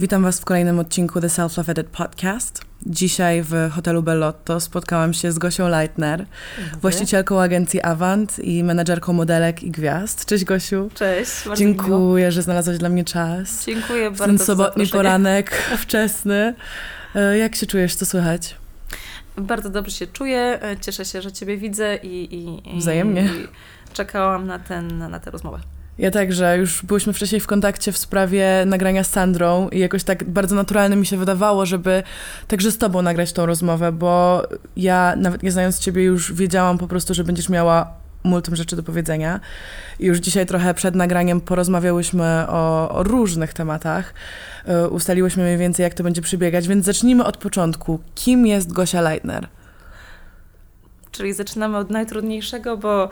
Witam Was w kolejnym odcinku The Self Love Edit Podcast. Dzisiaj w hotelu Bellotto spotkałam się z Gosią Leitner, właścicielką agencji Avant i menedżerką modelek i gwiazd. Cześć Gosiu. Cześć. Dziękuję, miło. że znalazłaś dla mnie czas. Dziękuję bardzo ten sobotni poranek wczesny. E, Jak się czujesz? Co słychać? Bardzo dobrze się czuję. e, Cieszę się, że Ciebie widzę i, i, i Wzajemnie. I czekałam na, ten, na tę rozmowę. Ja także, już byłyśmy wcześniej w kontakcie w sprawie nagrania z Sandrą i jakoś tak bardzo naturalne mi się wydawało, żeby także z tobą nagrać tą rozmowę, bo ja nawet nie znając ciebie już wiedziałam po prostu, że będziesz miała multum rzeczy do powiedzenia. I już dzisiaj trochę przed nagraniem porozmawiałyśmy o, o różnych tematach. Y, Ustaliłyśmy mniej więcej, jak to będzie przebiegać, więc zacznijmy od początku. Kim jest Gosia Leitner? Czyli zaczynamy od najtrudniejszego, bo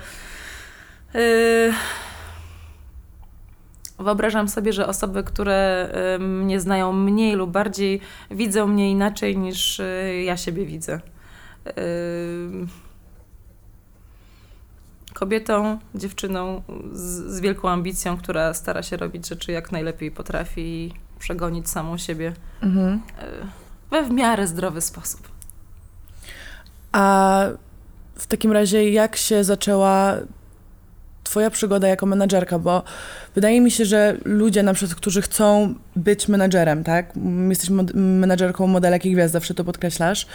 yy, wyobrażam sobie, że osoby, które mnie znają mniej lub bardziej, widzą mnie inaczej niż yy, ja siebie widzę. Kobietą, dziewczyną z, z wielką ambicją, która stara się robić rzeczy jak najlepiej potrafi i przegonić samą siebie Mhm. yy, we w miarę zdrowy sposób. A w takim razie, jak się zaczęła Twoja przygoda jako menadżerka? Bo wydaje mi się, że ludzie, na przykład, którzy chcą być menadżerem, tak? Jesteś mod- menadżerką modelek i gwiazd, zawsze to podkreślasz.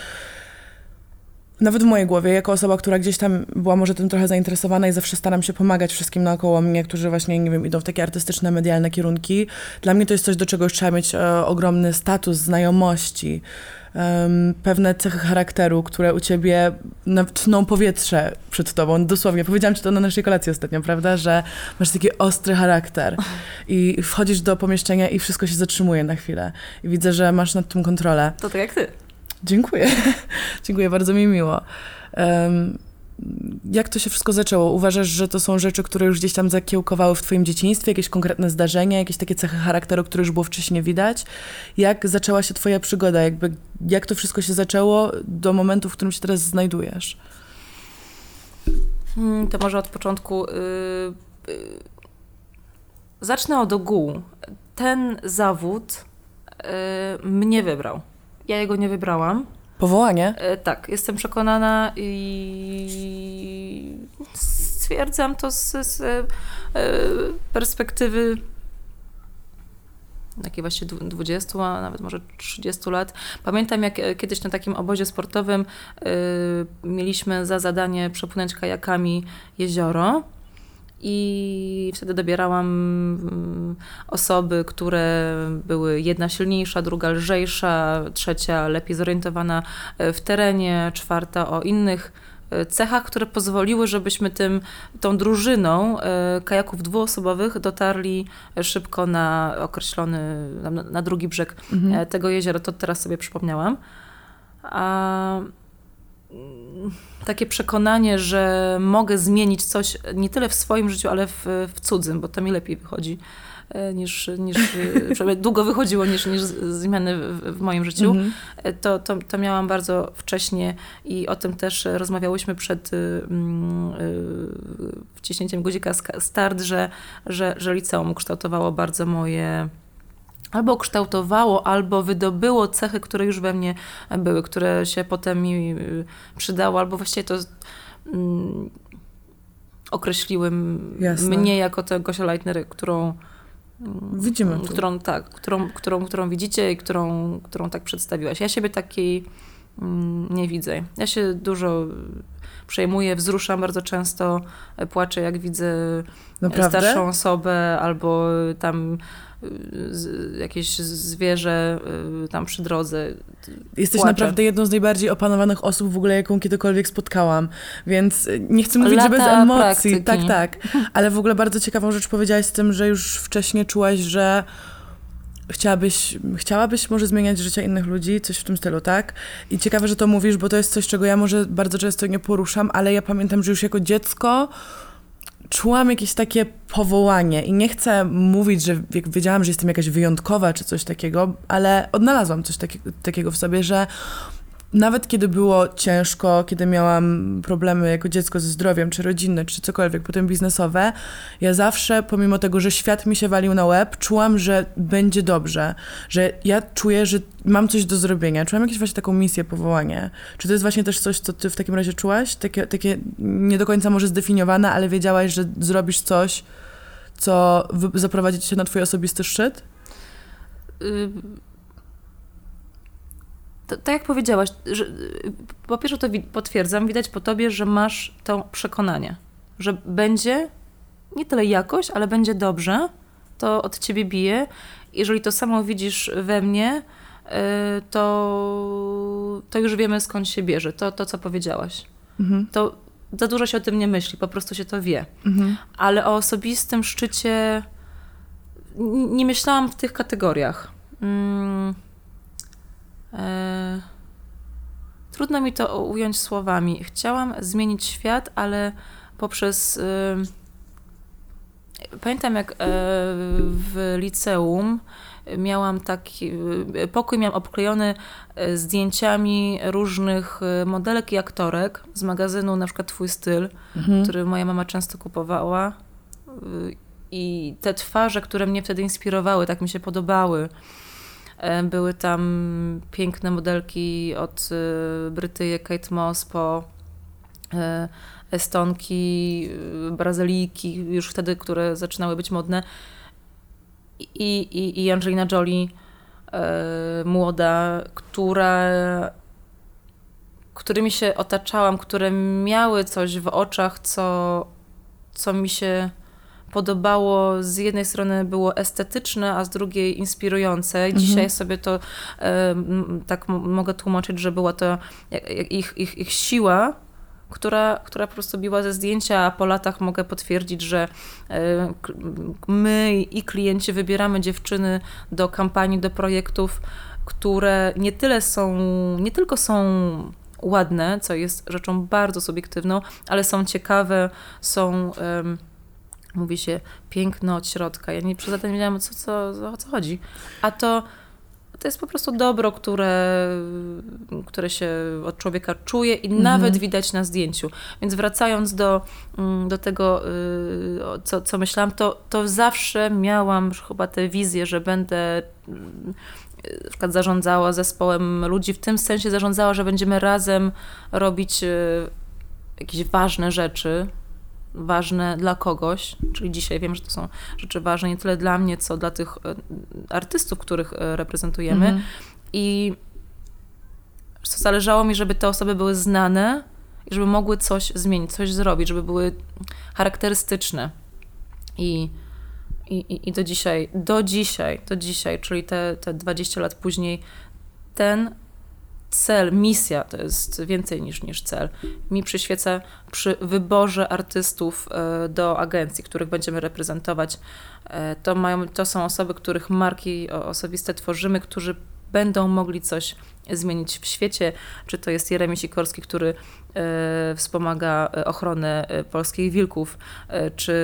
Nawet w mojej głowie, jako osoba, która gdzieś tam była może tym trochę zainteresowana i zawsze staram się pomagać wszystkim naokoło mnie, którzy właśnie, nie wiem, idą w takie artystyczne, medialne kierunki. Dla mnie to jest coś, do czego już trzeba mieć e, ogromny status, znajomości, em, pewne cechy charakteru, które u ciebie tną powietrze przed tobą. Dosłownie, powiedziałam ci to na naszej kolacji ostatnio, prawda, że masz taki ostry charakter i wchodzisz do pomieszczenia i wszystko się zatrzymuje na chwilę. I widzę, że masz nad tym kontrolę. To tak jak ty. Dziękuję. Dziękuję, bardzo mi miło. Em, jak to się wszystko zaczęło? Uważasz, że to są rzeczy, które już gdzieś tam zakiełkowały w twoim dzieciństwie? Jakieś konkretne zdarzenia, jakieś takie cechy charakteru, które już było wcześniej widać? Jak zaczęła się twoja przygoda? Jakby, jak to wszystko się zaczęło do momentu, w którym się teraz znajdujesz? Hmm, To może od początku. Yy, yy, zacznę od ogółu. Ten zawód yy, mnie wybrał. Ja jego nie wybrałam. Powołanie? Yy, tak, jestem przekonana i stwierdzam to z, z yy, perspektywy takiej właśnie dwu- 20, a nawet może 30 lat. Pamiętam, jak e, kiedyś na takim obozie sportowym mieliśmy za zadanie przepłynąć kajakami jezioro. I wtedy dobierałam mm, osoby, które były jedna silniejsza, druga lżejsza, trzecia lepiej zorientowana e, w terenie, czwarta o innych e, cechach, które pozwoliły, żebyśmy tym, tą drużyną e, kajaków dwuosobowych dotarli szybko na określony, na, drugi brzeg Mhm. tego jeziora. To teraz sobie przypomniałam. A takie przekonanie, że mogę zmienić coś nie tyle w swoim życiu, ale w, w cudzym, bo to mi lepiej wychodzi e, niż, niż e, długo wychodziło niż, niż zmiany w, w moim życiu. Mhm. E, To, to, to miałam bardzo wcześnie i o tym też rozmawiałyśmy przed y, mm, y, wciśnięciem guzika start, że, że, że liceum ukształtowało bardzo moje albo kształtowało, albo wydobyło cechy, które już we mnie były, które się potem mi y, przydało, albo właściwie to mm, określiły Jasne. mnie jako tę Gosia Leitner, którą Widzimy tu. którą, tak, którą, którą, którą widzicie i którą, którą tak przedstawiłaś. Ja siebie takiej mm, nie widzę. Ja się dużo przejmuję, wzruszam bardzo często, e, płaczę jak widzę Naprawdę? starszą osobę albo tam jakieś zwierzę y, tam przy drodze. Jesteś Płaczę. naprawdę jedną z najbardziej opanowanych osób w ogóle, jaką kiedykolwiek spotkałam. Więc y, nie chcę mówić, że bez Lata emocji. praktyki. Tak, tak. Ale w ogóle bardzo ciekawą rzecz powiedziałaś z tym, że już wcześniej czułaś, że chciałabyś, chciałabyś może zmieniać życie innych ludzi, coś w tym stylu, tak? I ciekawe, że to mówisz, bo to jest coś, czego ja może bardzo często nie poruszam, ale ja pamiętam, że już jako dziecko czułam jakieś takie powołanie i nie chcę mówić, że wiedziałam, że jestem jakaś wyjątkowa czy coś takiego, ale odnalazłam coś taki, takiego w sobie, że nawet kiedy było ciężko, kiedy miałam problemy jako dziecko ze zdrowiem, czy rodzinne, czy cokolwiek, potem biznesowe, ja zawsze, pomimo tego, że świat mi się walił na łeb, czułam, że będzie dobrze, że ja czuję, że mam coś do zrobienia. Czułam jakąś właśnie taką misję, powołanie. Czy to jest właśnie też coś, co ty w takim razie czułaś? Takie, takie nie do końca może zdefiniowane, ale wiedziałaś, że zrobisz coś, co zaprowadzi cię na twój osobisty szczyt? Y tak jak powiedziałaś, że, po pierwsze to potwierdzam, widać po tobie, że masz to przekonanie, że będzie nie tyle jakość, ale będzie dobrze, to od ciebie bije. Jeżeli to samo widzisz we mnie, y, to, to już wiemy skąd się bierze. To, to co powiedziałaś. Mhm. To za dużo się o tym nie myśli, po prostu się to wie. Mhm. Ale o osobistym szczycie nie myślałam w tych kategoriach. Hmm E, trudno mi to ująć słowami. Chciałam zmienić świat, ale poprzez. E, pamiętam, jak e, w liceum miałam taki pokój, miałam obklejony zdjęciami różnych modelek i aktorek z magazynu, na przykład Twój styl, mhm. który moja mama często kupowała. I te twarze, które mnie wtedy inspirowały, tak mi się podobały. E, były tam piękne modelki od e, Brytyjek Kate Moss po e, Estonki, Brazylijki, już wtedy, które zaczynały być modne. I, i, i Angelina Jolie, młoda, która, którymi się otaczałam, które miały coś w oczach, co, co mi się podobało, z jednej strony było estetyczne, a z drugiej inspirujące. Mhm. Dzisiaj sobie to e, tak mogę tłumaczyć, że była to ich, ich, ich siła, która, która po prostu biła ze zdjęcia, a po latach mogę potwierdzić, że e, my i klienci wybieramy dziewczyny do kampanii, do projektów, które nie tyle są, nie tylko są ładne, co jest rzeczą bardzo subiektywną, ale są ciekawe, są mówi się piękno od środka. Ja nie przez nie wiedziałam, co, co, o co chodzi. A to, to jest po prostu dobro, które, które się od człowieka czuje i mhm. nawet widać na zdjęciu. Więc wracając do, mm, do tego, y, co, co myślałam, to, to zawsze miałam chyba tę wizję, że będę na przykład zarządzała zespołem ludzi, w tym sensie zarządzała, że będziemy razem robić y, jakieś ważne rzeczy, ważne dla kogoś, czyli dzisiaj wiem, że to są rzeczy ważne nie tyle dla mnie, co dla tych e, artystów, których e, reprezentujemy. Mhm. I zależało mi, żeby te osoby były znane i żeby mogły coś zmienić, coś zrobić, żeby były charakterystyczne. I, i, i do dzisiaj, do dzisiaj, do dzisiaj, czyli te, te 20 lat później, ten cel, misja to jest więcej niż, niż cel. Mi przyświeca przy wyborze artystów e, do agencji, których będziemy reprezentować. E, to, mają, to są osoby, których marki osobiste tworzymy, którzy będą mogli coś zmienić w świecie, czy to jest Jeremi Sikorski, który wspomaga ochronę polskich wilków, czy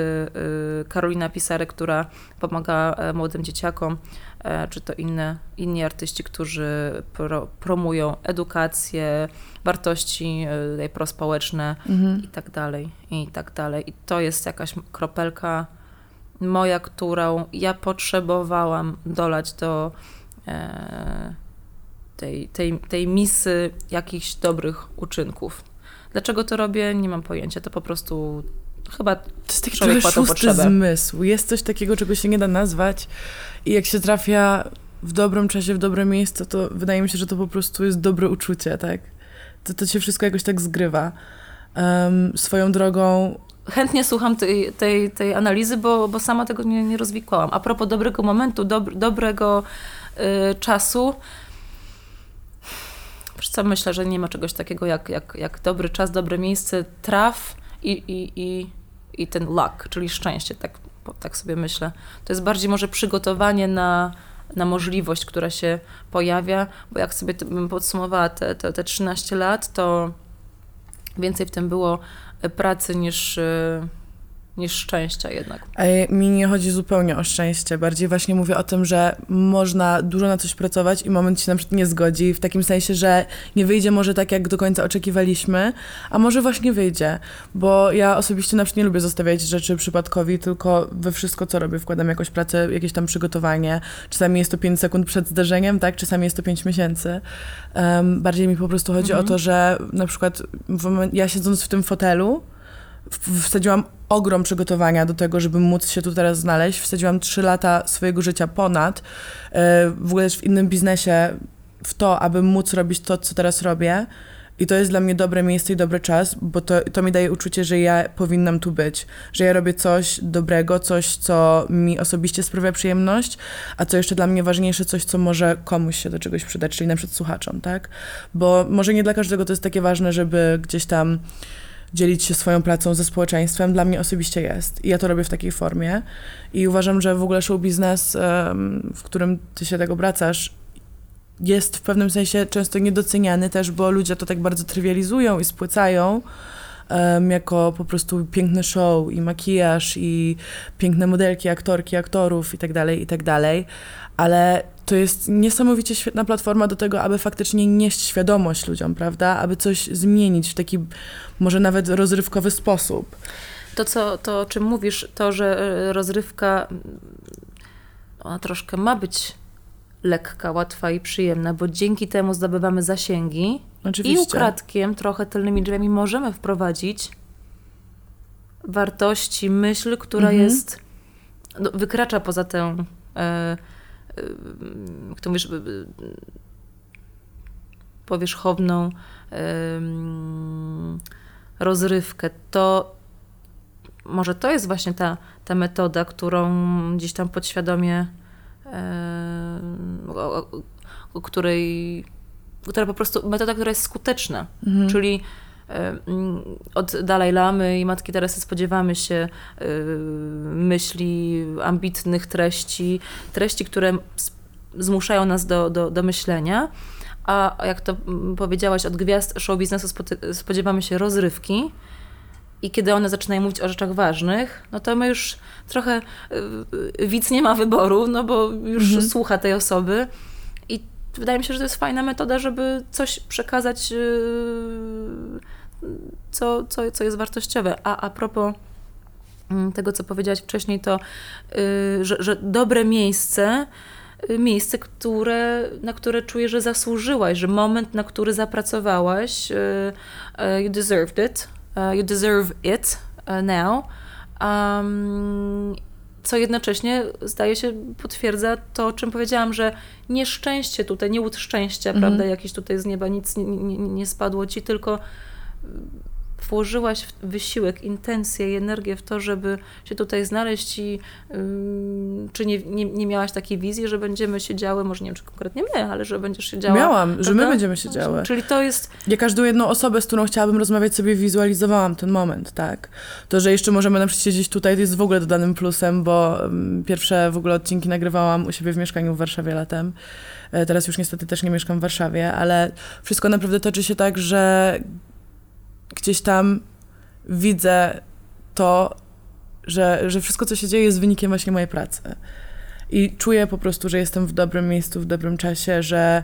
Karolina Pisarek, która pomaga młodym dzieciakom, E, czy to inne, inni artyści, którzy pro, promują edukację, wartości e, prospołeczne mhm. i tak dalej, i tak dalej. I to jest jakaś kropelka moja, którą ja potrzebowałam dolać do e, tej, tej, tej misy jakichś dobrych uczynków. Dlaczego to robię? Nie mam pojęcia. To po prostu chyba to jest taki człowiek ma potrzebę. zmysł. Jest coś takiego, czego się nie da nazwać i jak się trafia w dobrym czasie, w dobre miejsce, to wydaje mi się, że to po prostu jest dobre uczucie, tak? To, to się wszystko jakoś tak zgrywa. Um, swoją drogą chętnie słucham tej, tej, tej analizy, bo, bo sama tego nie, nie rozwikłałam. A propos dobrego momentu, dob, dobrego y, czasu, co myślę, że nie ma czegoś takiego jak, jak, jak dobry czas, dobre miejsce, traf i, i, i i ten luck, czyli szczęście, tak, tak sobie myślę. To jest bardziej może przygotowanie na, na możliwość, która się pojawia, bo jak sobie bym podsumowała te, te, te 13 lat, to więcej w tym było pracy niż, niż szczęścia jednak. A mi nie chodzi zupełnie o szczęście. Bardziej właśnie mówię o tym, że można dużo na coś pracować i moment się na przykład nie zgodzi, w takim sensie, że nie wyjdzie może tak, jak do końca oczekiwaliśmy, a może właśnie wyjdzie. Bo ja osobiście na przykład nie lubię zostawiać rzeczy przypadkowi, tylko we wszystko, co robię, wkładam jakąś pracę, jakieś tam przygotowanie. Czasami jest to 5 sekund przed zdarzeniem, tak? Czasami jest to 5 miesięcy. Um, bardziej mi po prostu chodzi mhm. o to, że na przykład ja siedząc w tym fotelu, wsadziłam ogrom przygotowania do tego, żeby móc się tu teraz znaleźć. Wsadziłam trzy lata swojego życia ponad, e, w ogóle w innym biznesie, w to, aby móc robić to, co teraz robię. I to jest dla mnie dobre miejsce i dobry czas, bo to, to mi daje uczucie, że ja powinnam tu być, że ja robię coś dobrego, coś, co mi osobiście sprawia przyjemność, a co jeszcze dla mnie ważniejsze, coś, co może komuś się do czegoś przydać, czyli na przykład słuchaczom, tak? Bo może nie dla każdego to jest takie ważne, żeby gdzieś tam dzielić się swoją pracą ze społeczeństwem, dla mnie osobiście jest. I ja to robię w takiej formie. I uważam, że w ogóle show biznes, w którym ty się tego obracasz, jest w pewnym sensie często niedoceniany też, bo ludzie to tak bardzo trywializują i spłycają jako po prostu piękny show i makijaż i piękne modelki, aktorki, aktorów i tak dalej, i tak dalej. Ale to jest niesamowicie świetna platforma do tego, aby faktycznie nieść świadomość ludziom, prawda? Aby coś zmienić w taki może nawet rozrywkowy sposób. To, co, to o czym mówisz, to, że e, rozrywka ona troszkę ma być lekka, łatwa i przyjemna, bo dzięki temu zdobywamy zasięgi Oczywiście. i ukradkiem, trochę tylnymi drzwiami możemy wprowadzić wartości, myśl, która mhm. jest, no, wykracza poza tę e, jak to mówisz, powierzchowną rozrywkę, to może to jest właśnie ta, ta metoda, którą gdzieś tam podświadomie, o, o, o której, która po prostu, metoda, która jest skuteczna, mhm. czyli od Dalaj Lamy i Matki Teresy spodziewamy się myśli, ambitnych treści, treści, które zmuszają nas do, do, do myślenia. A jak to powiedziałaś, od gwiazd show biznesu spodziewamy się rozrywki. I kiedy one zaczynają mówić o rzeczach ważnych, no to my już trochę widz nie ma wyboru, no bo już mhm. słucha tej osoby. I wydaje mi się, że to jest fajna metoda, żeby coś przekazać co, co, co jest wartościowe. A a propos mm, tego, co powiedziałaś wcześniej, to yy, że, że dobre miejsce, y, miejsce, które, na które czuję, że zasłużyłaś, że moment, na który zapracowałaś, yy, you deserved it, you deserve it now. Um, co jednocześnie, zdaje się, potwierdza to, o czym powiedziałam, że nieszczęście tutaj, nie łód szczęścia, -hmm. prawda, jakieś tutaj z nieba nic nie, nie, nie spadło ci, tylko włożyłaś wysiłek, intencję i energię w to, żeby się tutaj znaleźć i yy, czy nie, nie, nie, miałaś takiej wizji, że będziemy się działy, może nie wiem, czy konkretnie my, ale że będziesz się działy. Miałam, prawda? że my będziemy się działy. Czyli to jest... Ja każdą jedną osobę, z którą chciałabym rozmawiać, sobie wizualizowałam ten moment, tak. To, że jeszcze możemy na przykład siedzieć tutaj, to jest w ogóle dodanym plusem, bo pierwsze w ogóle odcinki nagrywałam u siebie w mieszkaniu w Warszawie latem. E, teraz już niestety też nie mieszkam w Warszawie, ale wszystko naprawdę toczy się tak, że gdzieś tam widzę to, że, że wszystko, co się dzieje, jest wynikiem właśnie mojej pracy. I czuję po prostu, że jestem w dobrym miejscu, w dobrym czasie, że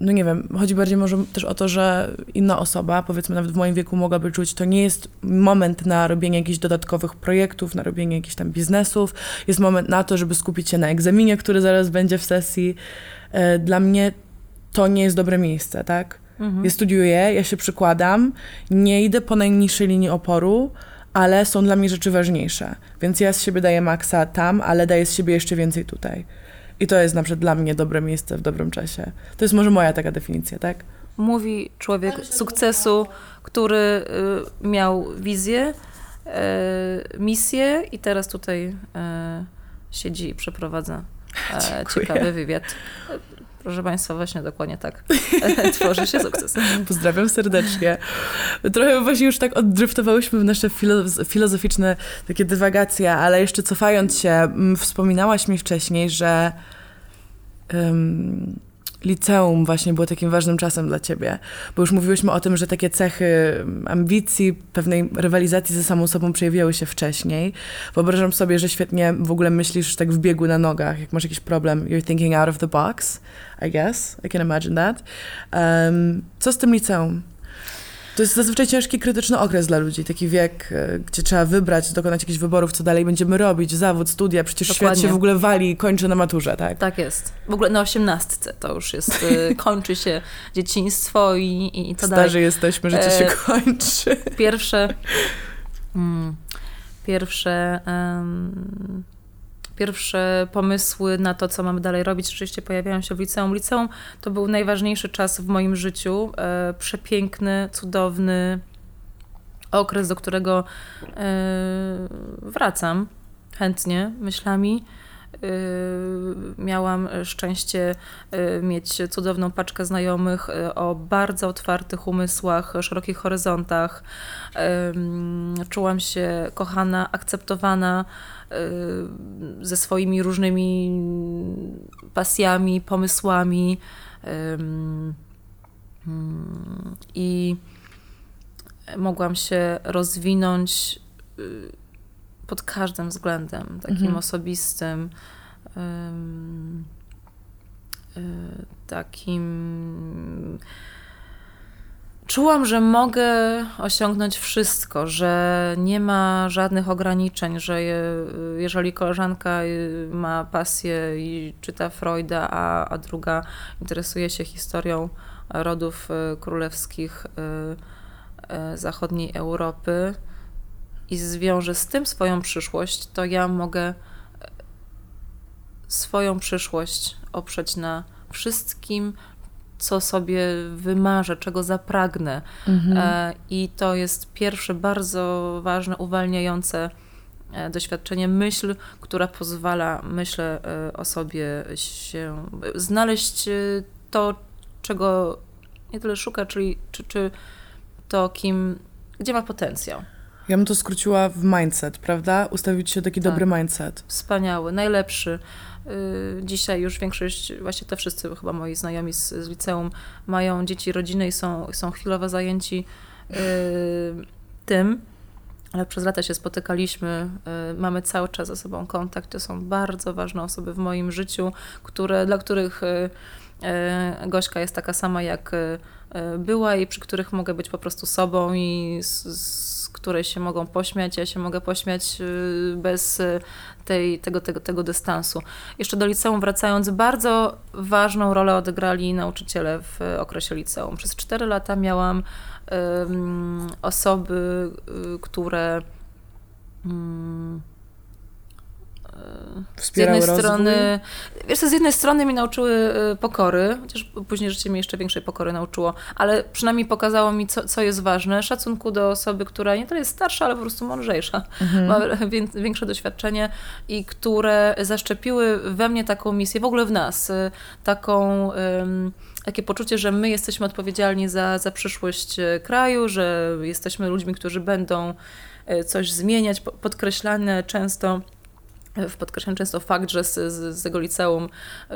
no nie wiem, chodzi bardziej może też o to, że inna osoba, powiedzmy nawet w moim wieku mogłaby czuć, to nie jest moment na robienie jakichś dodatkowych projektów, na robienie jakichś tam biznesów, jest moment na to, żeby skupić się na egzaminie, który zaraz będzie w sesji. E, dla mnie to nie jest dobre miejsce, tak? Mhm. Ja studiuję, ja się przykładam, nie idę po najniższej linii oporu, ale są dla mnie rzeczy ważniejsze. Więc ja z siebie daję maksa tam, ale daję z siebie jeszcze więcej tutaj. I to jest na przykład dla mnie dobre miejsce w dobrym czasie. To jest może moja taka definicja, tak? Mówi człowiek sukcesu, który y, miał wizję, y, misję i teraz tutaj y, siedzi i przeprowadza ciekawy wywiad. Proszę Państwa, właśnie dokładnie tak tworzy się sukces. Pozdrawiam serdecznie. Trochę właśnie już tak oddriftowałyśmy w nasze filozoficzne takie dywagacje, ale jeszcze cofając się, wspominałaś mi wcześniej, że um, liceum właśnie było takim ważnym czasem dla ciebie? Bo już mówiłyśmy o tym, że takie cechy ambicji, pewnej rywalizacji ze samą sobą przejawiały się wcześniej. Wyobrażam sobie, że świetnie w ogóle myślisz tak w biegu na nogach, jak masz jakiś problem, you're thinking out of the box, I guess, I can imagine that. Um, co z tym liceum? To jest zazwyczaj ciężki, krytyczny okres dla ludzi, taki wiek, e, gdzie trzeba wybrać, dokonać jakichś wyborów, co dalej będziemy robić, zawód, studia, przecież Dokładnie. świat się w ogóle wali i kończy na maturze, tak? Tak jest. W ogóle na osiemnastce to już jest, y, kończy się dzieciństwo i, i, i to dalej. Starzy jesteśmy, życie się E, kończy. Pierwsze, mm, pierwsze, em, pierwsze pomysły na to, co mamy dalej robić, rzeczywiście pojawiają się w liceum. Liceum to był najważniejszy czas w moim życiu. E, przepiękny, cudowny okres, do którego e, wracam chętnie myślami. E, Miałam szczęście mieć cudowną paczkę znajomych o bardzo otwartych umysłach, szerokich horyzontach. Czułam się kochana, akceptowana ze swoimi różnymi pasjami, pomysłami. I mogłam się rozwinąć y, pod każdym względem, takim Mhm. osobistym, ym, y, takim. Czułam, że mogę osiągnąć wszystko, że nie ma żadnych ograniczeń, że je, jeżeli koleżanka y, ma pasję i czyta Freuda, a, a druga interesuje się historią rodów y, królewskich y, zachodniej Europy i zwiąże z tym swoją przyszłość, to ja mogę swoją przyszłość oprzeć na wszystkim, co sobie wymarzę, czego zapragnę. Mhm. E, I to jest pierwsze bardzo ważne, uwalniające e, doświadczenie, myśl, która pozwala, myślę, e, o sobie się znaleźć to, czego nie tyle szuka, czyli czy, czy to, kim, gdzie ma potencjał. Ja bym to skróciła w mindset, prawda? Ustawić się taki Tak. dobry mindset. Wspaniały, najlepszy. Y, Dzisiaj już większość, właśnie to wszyscy chyba moi znajomi z, z liceum mają dzieci, rodziny i są, są chwilowo zajęci y, tym, ale przez lata się spotykaliśmy, y, mamy cały czas ze sobą kontakt. To są bardzo ważne osoby w moim życiu, które, dla których y, y, Gośka jest taka sama jak była i przy których mogę być po prostu sobą i z, z której się mogą pośmiać. Ja się mogę pośmiać y, bez y, tej, tego, tego, tego dystansu. Jeszcze do liceum wracając, bardzo ważną rolę odegrali nauczyciele w okresie liceum. Przez 4 lata miałam osoby, y, które ym, z jednej rozwój. strony, wiesz, co, z jednej strony mi nauczyły y, pokory, chociaż później życie mnie jeszcze większej pokory nauczyło, ale przynajmniej pokazało mi, co, co jest ważne, szacunku do osoby, która nie tyle jest starsza, ale po prostu mądrzejsza, Mhm. ma wię- większe doświadczenie i które zaszczepiły we mnie taką misję, w ogóle w nas, y, taką, ym, takie poczucie, że my jesteśmy odpowiedzialni za, za przyszłość y, kraju, że jesteśmy ludźmi, którzy będą coś zmieniać, po- podkreślane często podkreślam często fakt, że z, z, z tego liceum y,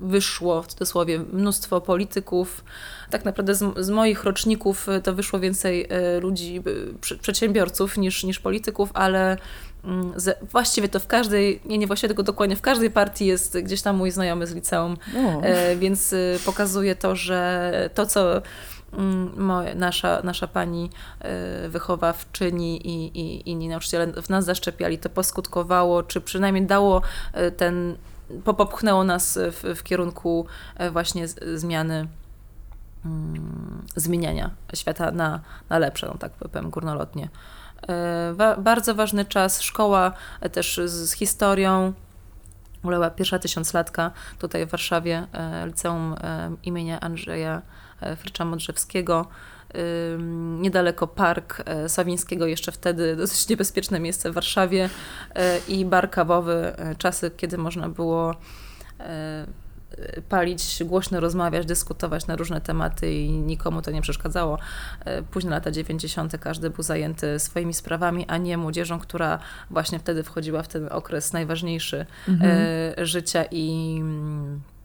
wyszło w cudzysłowie mnóstwo polityków. Tak naprawdę z, z moich roczników y, to wyszło więcej y, ludzi, y, przedsiębiorców niż, niż polityków, ale mm, ze, właściwie to w każdej, nie, nie właściwie, tylko dokładnie w każdej partii jest gdzieś tam mój znajomy z liceum, O. E, więc y, pokazuje to, że to, co moja, nasza, nasza pani y, wychowawczyni i, i inni nauczyciele w nas zaszczepiali, to poskutkowało, czy przynajmniej dało y, ten, po- popchnęło nas w, w kierunku e, właśnie zmiany, mm, zmieniania świata na, na lepsze, no tak powiem górnolotnie. Bardzo ważny czas, szkoła też z, z historią, uległa pierwsza tysiąclatka tutaj w Warszawie, liceum imienia Andrzeja Frycza Modrzewskiego. Niedaleko Park e, Sawińskiego, jeszcze wtedy dosyć niebezpieczne miejsce w Warszawie e, i bar kawowy, e, czasy, kiedy można było e, e, palić, głośno rozmawiać, dyskutować na różne tematy i nikomu to nie przeszkadzało. E, Późne lata 90. każdy był zajęty swoimi sprawami, a nie młodzieżą, która właśnie wtedy wchodziła w ten okres najważniejszy Mhm. e, życia i mm, e,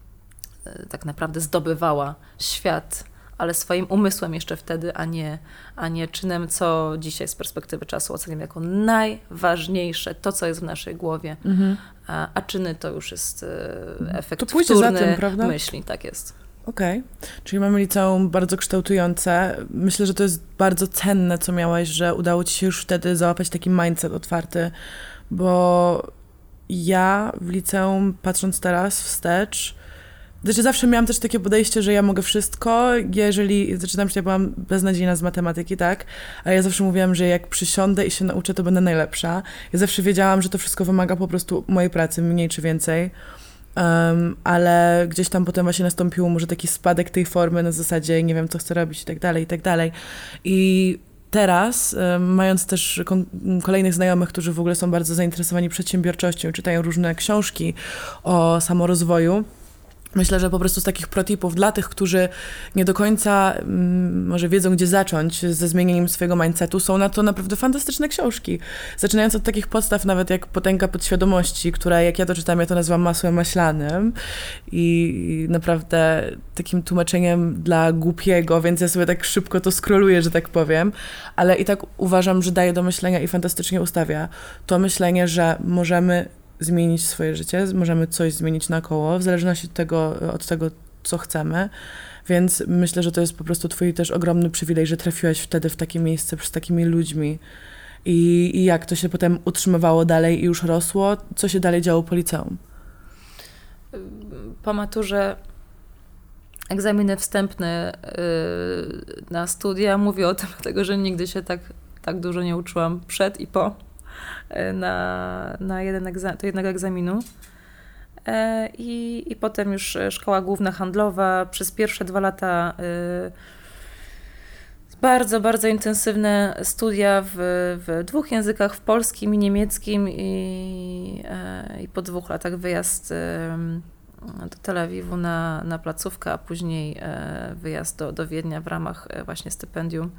tak naprawdę zdobywała świat, ale swoim umysłem jeszcze wtedy, a nie, a nie czynem, co dzisiaj z perspektywy czasu oceniam jako najważniejsze, to co jest w naszej głowie, Mhm. a, a czyny to już jest e, efekt To pójdzie za wtórny tym, prawda? myśli, tak jest. Okej, czyli mamy liceum bardzo kształtujące. Myślę, że to jest bardzo cenne, co miałaś, że udało ci się już wtedy załapać taki mindset otwarty, bo ja w liceum, patrząc teraz wstecz, znaczy zawsze miałam też takie podejście, że ja mogę wszystko, jeżeli, zaczynam się, ja byłam beznadziejna z matematyki, tak, a ja zawsze mówiłam, że jak przysiądę i się nauczę, to będę najlepsza. Ja zawsze wiedziałam, że to wszystko wymaga po prostu mojej pracy, mniej czy więcej. Um, ale gdzieś tam potem właśnie nastąpił może taki spadek tej formy na zasadzie nie wiem, co chcę robić i tak dalej, i tak dalej. I teraz, em, mając też kolejnych znajomych, którzy w ogóle są bardzo zainteresowani przedsiębiorczością, czytają różne książki o samorozwoju, Myślę, że po prostu z takich protipów dla tych, którzy nie do końca mm, może wiedzą, gdzie zacząć ze zmienieniem swojego mindsetu, są na to naprawdę fantastyczne książki. Zaczynając od takich podstaw, nawet jak Potęga Podświadomości, która jak ja to czytam, ja to nazywam masłem maślanym i naprawdę takim tłumaczeniem dla głupiego, więc ja sobie tak szybko to skroluję, że tak powiem, ale i tak uważam, że daje do myślenia i fantastycznie ustawia to myślenie, że możemy zmienić swoje życie, możemy coś zmienić naokoło, w zależności od tego, od tego co chcemy. Więc myślę, że to jest po prostu twój też ogromny przywilej, że trafiłaś wtedy w takie miejsce z takimi ludźmi. I, I jak to się potem utrzymywało dalej i już rosło? Co się dalej działo po liceum? Po maturze egzaminy wstępne y, na studia. Mówię o tym, dlatego że nigdy się tak, tak dużo nie uczyłam przed i po na, na jeden egza- do jednego egzaminu. E, I, I potem już e, szkoła główna handlowa. Przez pierwsze dwa lata bardzo, bardzo intensywne studia w, w dwóch językach, w polskim i niemieckim i, e, i po dwóch latach wyjazd do Tel Awiwu na, na placówkę, a później e, wyjazd do, do Wiednia w ramach e, właśnie stypendium.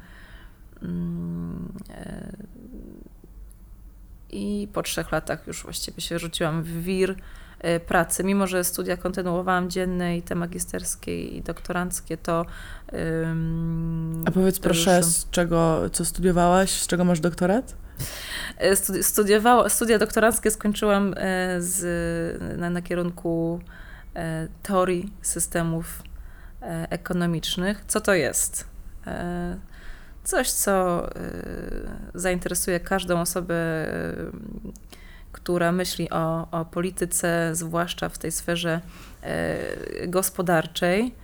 I po trzech latach już właściwie się rzuciłam w wir e, pracy. Mimo, że studia kontynuowałam dzienne i te magisterskie i doktoranckie, to... em, A powiedz proszę, już- z czego, co studiowałaś, z czego masz doktorat? E, Studi- studiowała, studia doktoranckie skończyłam e, z, na, na kierunku e, teorii systemów ekonomicznych. Co to jest? Coś, co e, zainteresuje każdą osobę, e, która myśli o, o polityce, zwłaszcza w tej sferze e, gospodarczej.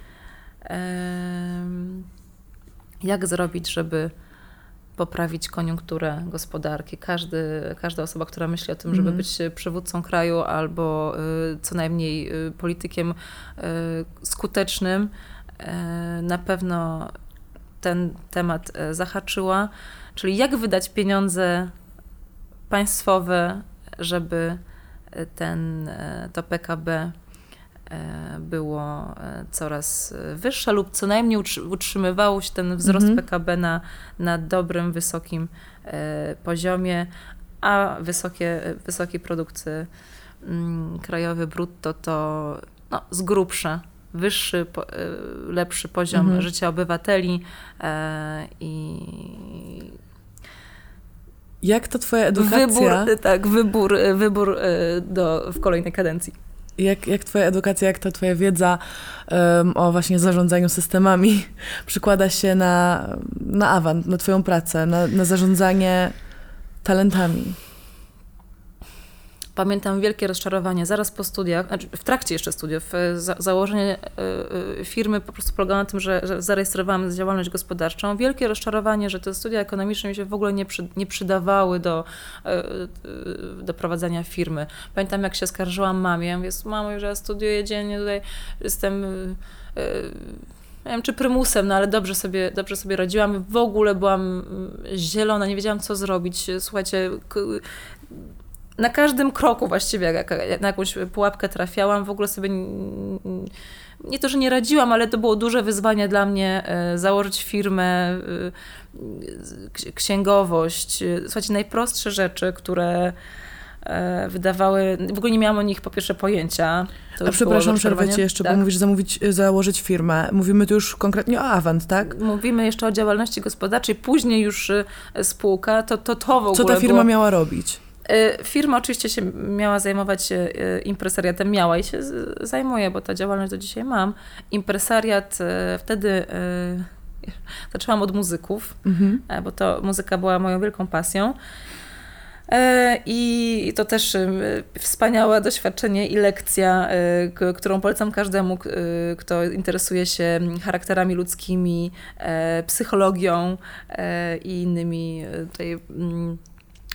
Jak zrobić, żeby poprawić koniunkturę gospodarki. Każdy, każda osoba, która myśli o tym, żeby Mhm. być przywódcą kraju albo y, co najmniej y, politykiem y, skutecznym, y, na pewno ten temat y, zahaczyła. Czyli jak wydać pieniądze państwowe, żeby y, ten, y, to PKB e, było e, coraz e, wyższe lub co najmniej utrzy- utrzymywało się ten wzrost Mhm. PKB na, na dobrym, wysokim e, poziomie, a wysokie, e, wysoki produkt e, krajowy brutto to no, z grubsza wyższy, e, lepszy poziom Mhm. życia obywateli e, i Jak ta twoja edukacja... wybór, tak, wybór, wybór e, do, w kolejnej kadencji. Jak, jak twoja edukacja, jak ta twoja wiedza em, o właśnie zarządzaniu systemami przykłada się na, na awant, na twoją pracę, na, na zarządzanie talentami? Pamiętam wielkie rozczarowanie zaraz po studiach, znaczy w trakcie jeszcze studiów. e, Za, założenie e, e, firmy po prostu polegało na tym, że, że zarejestrowałam działalność gospodarczą. Wielkie rozczarowanie, że te studia ekonomiczne mi się w ogóle nie, przy, nie przydawały do, do prowadzenia firmy. Pamiętam, jak się skarżyłam mamie. Mówię, mamo, że ja studiuję dziennie tutaj, jestem... nie wiem, czy prymusem, no ale dobrze sobie, dobrze sobie radziłam. W ogóle byłam mm, zielona, nie wiedziałam, co zrobić. Słuchajcie, na każdym kroku właściwie jak, na jakąś pułapkę trafiałam, w ogóle sobie nie to, że nie radziłam, ale to było duże wyzwanie dla mnie e, założyć firmę, e, ks- księgowość. e, Słuchajcie, najprostsze rzeczy, które wydawały, w ogóle nie miałam o nich po pierwsze pojęcia. To A przepraszam, przerwę ci rozczarowanie. jeszcze, Tak. bo mówisz zamówić, założyć firmę. Mówimy tu już konkretnie o Avant, tak? Mówimy jeszcze o działalności gospodarczej, później już spółka, to to, to w ogóle Co ta firma było... miała robić? Y, Firma oczywiście się miała zajmować y, impresariatem, miała i się zajmuje, bo ta działalność do dzisiaj mam. Impresariat y, wtedy zaczęłam od muzyków, Mhm. e, bo to muzyka była moją wielką pasją. E, I to też wspaniałe doświadczenie i lekcja, którą polecam każdemu, kto interesuje się charakterami ludzkimi, e, psychologią e, i innymi tutaj mm,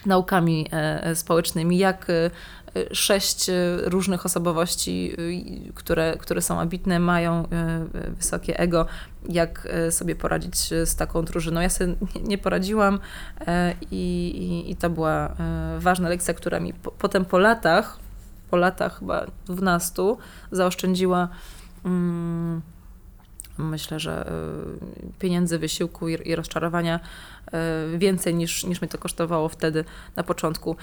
naukami e, e, społecznymi, jak y, sześć różnych osobowości, które, które są ambitne, mają wysokie ego, jak sobie poradzić z taką drużyną. Ja sobie nie- poradziłam e, i, i, i to była e, ważna lekcja, która mi po, potem po latach, po latach chyba 12, zaoszczędziła mm, myślę, że pieniędzy, wysiłku i, i rozczarowania więcej niż, niż mnie to kosztowało wtedy na początku.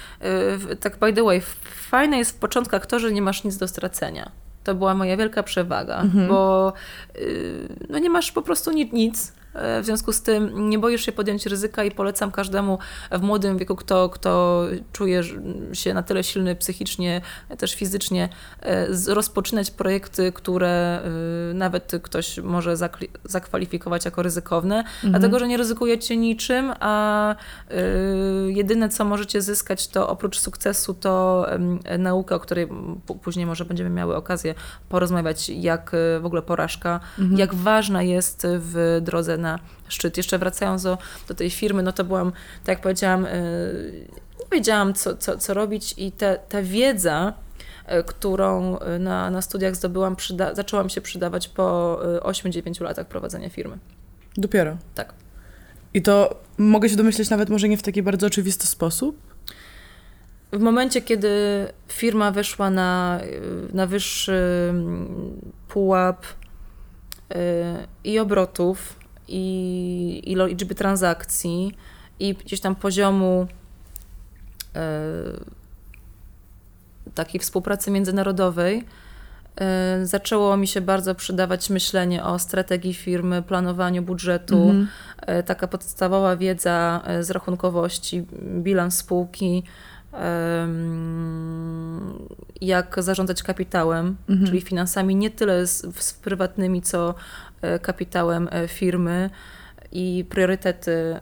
Y, Tak by the way, fajne jest w początkach to, że nie masz nic do stracenia. To była moja wielka przewaga, Mhm. bo y, no nie masz po prostu ni- nic. E, W związku z tym nie boisz się podjąć ryzyka i polecam każdemu w młodym wieku, kto, kto czuje się na tyle silny psychicznie, też fizycznie, e, rozpoczynać projekty, które y, nawet ktoś może zakwalifikować jako ryzykowne, dlatego że nie ryzykujecie niczym, a jedyne co możecie zyskać to oprócz sukcesu to nauka, o której później może będziemy miały okazję porozmawiać, jak w ogóle porażka, jak ważna jest w drodze na szczyt. Jeszcze wracając do, do tej firmy, no to byłam, tak jak powiedziałam, y, nie wiedziałam co, co, co robić i te, ta wiedza, y, którą y, na, na studiach zdobyłam, przyda- zaczęłam się przydawać po y, 8-9 latach prowadzenia firmy. Dopiero. Tak. I to mogę się domyśleć nawet może nie w taki bardzo oczywisty sposób? W momencie, kiedy firma weszła na, na wyższy mm, pułap i obrotów, i, i liczby transakcji, i gdzieś tam poziomu y, takiej współpracy międzynarodowej, y, zaczęło mi się bardzo przydawać myślenie o strategii firmy, planowaniu budżetu, Mhm. e, taka podstawowa wiedza e, z rachunkowości, bilans spółki, jak zarządzać kapitałem, Mhm. czyli finansami nie tyle z, z prywatnymi, co e, kapitałem e, firmy i priorytety, e,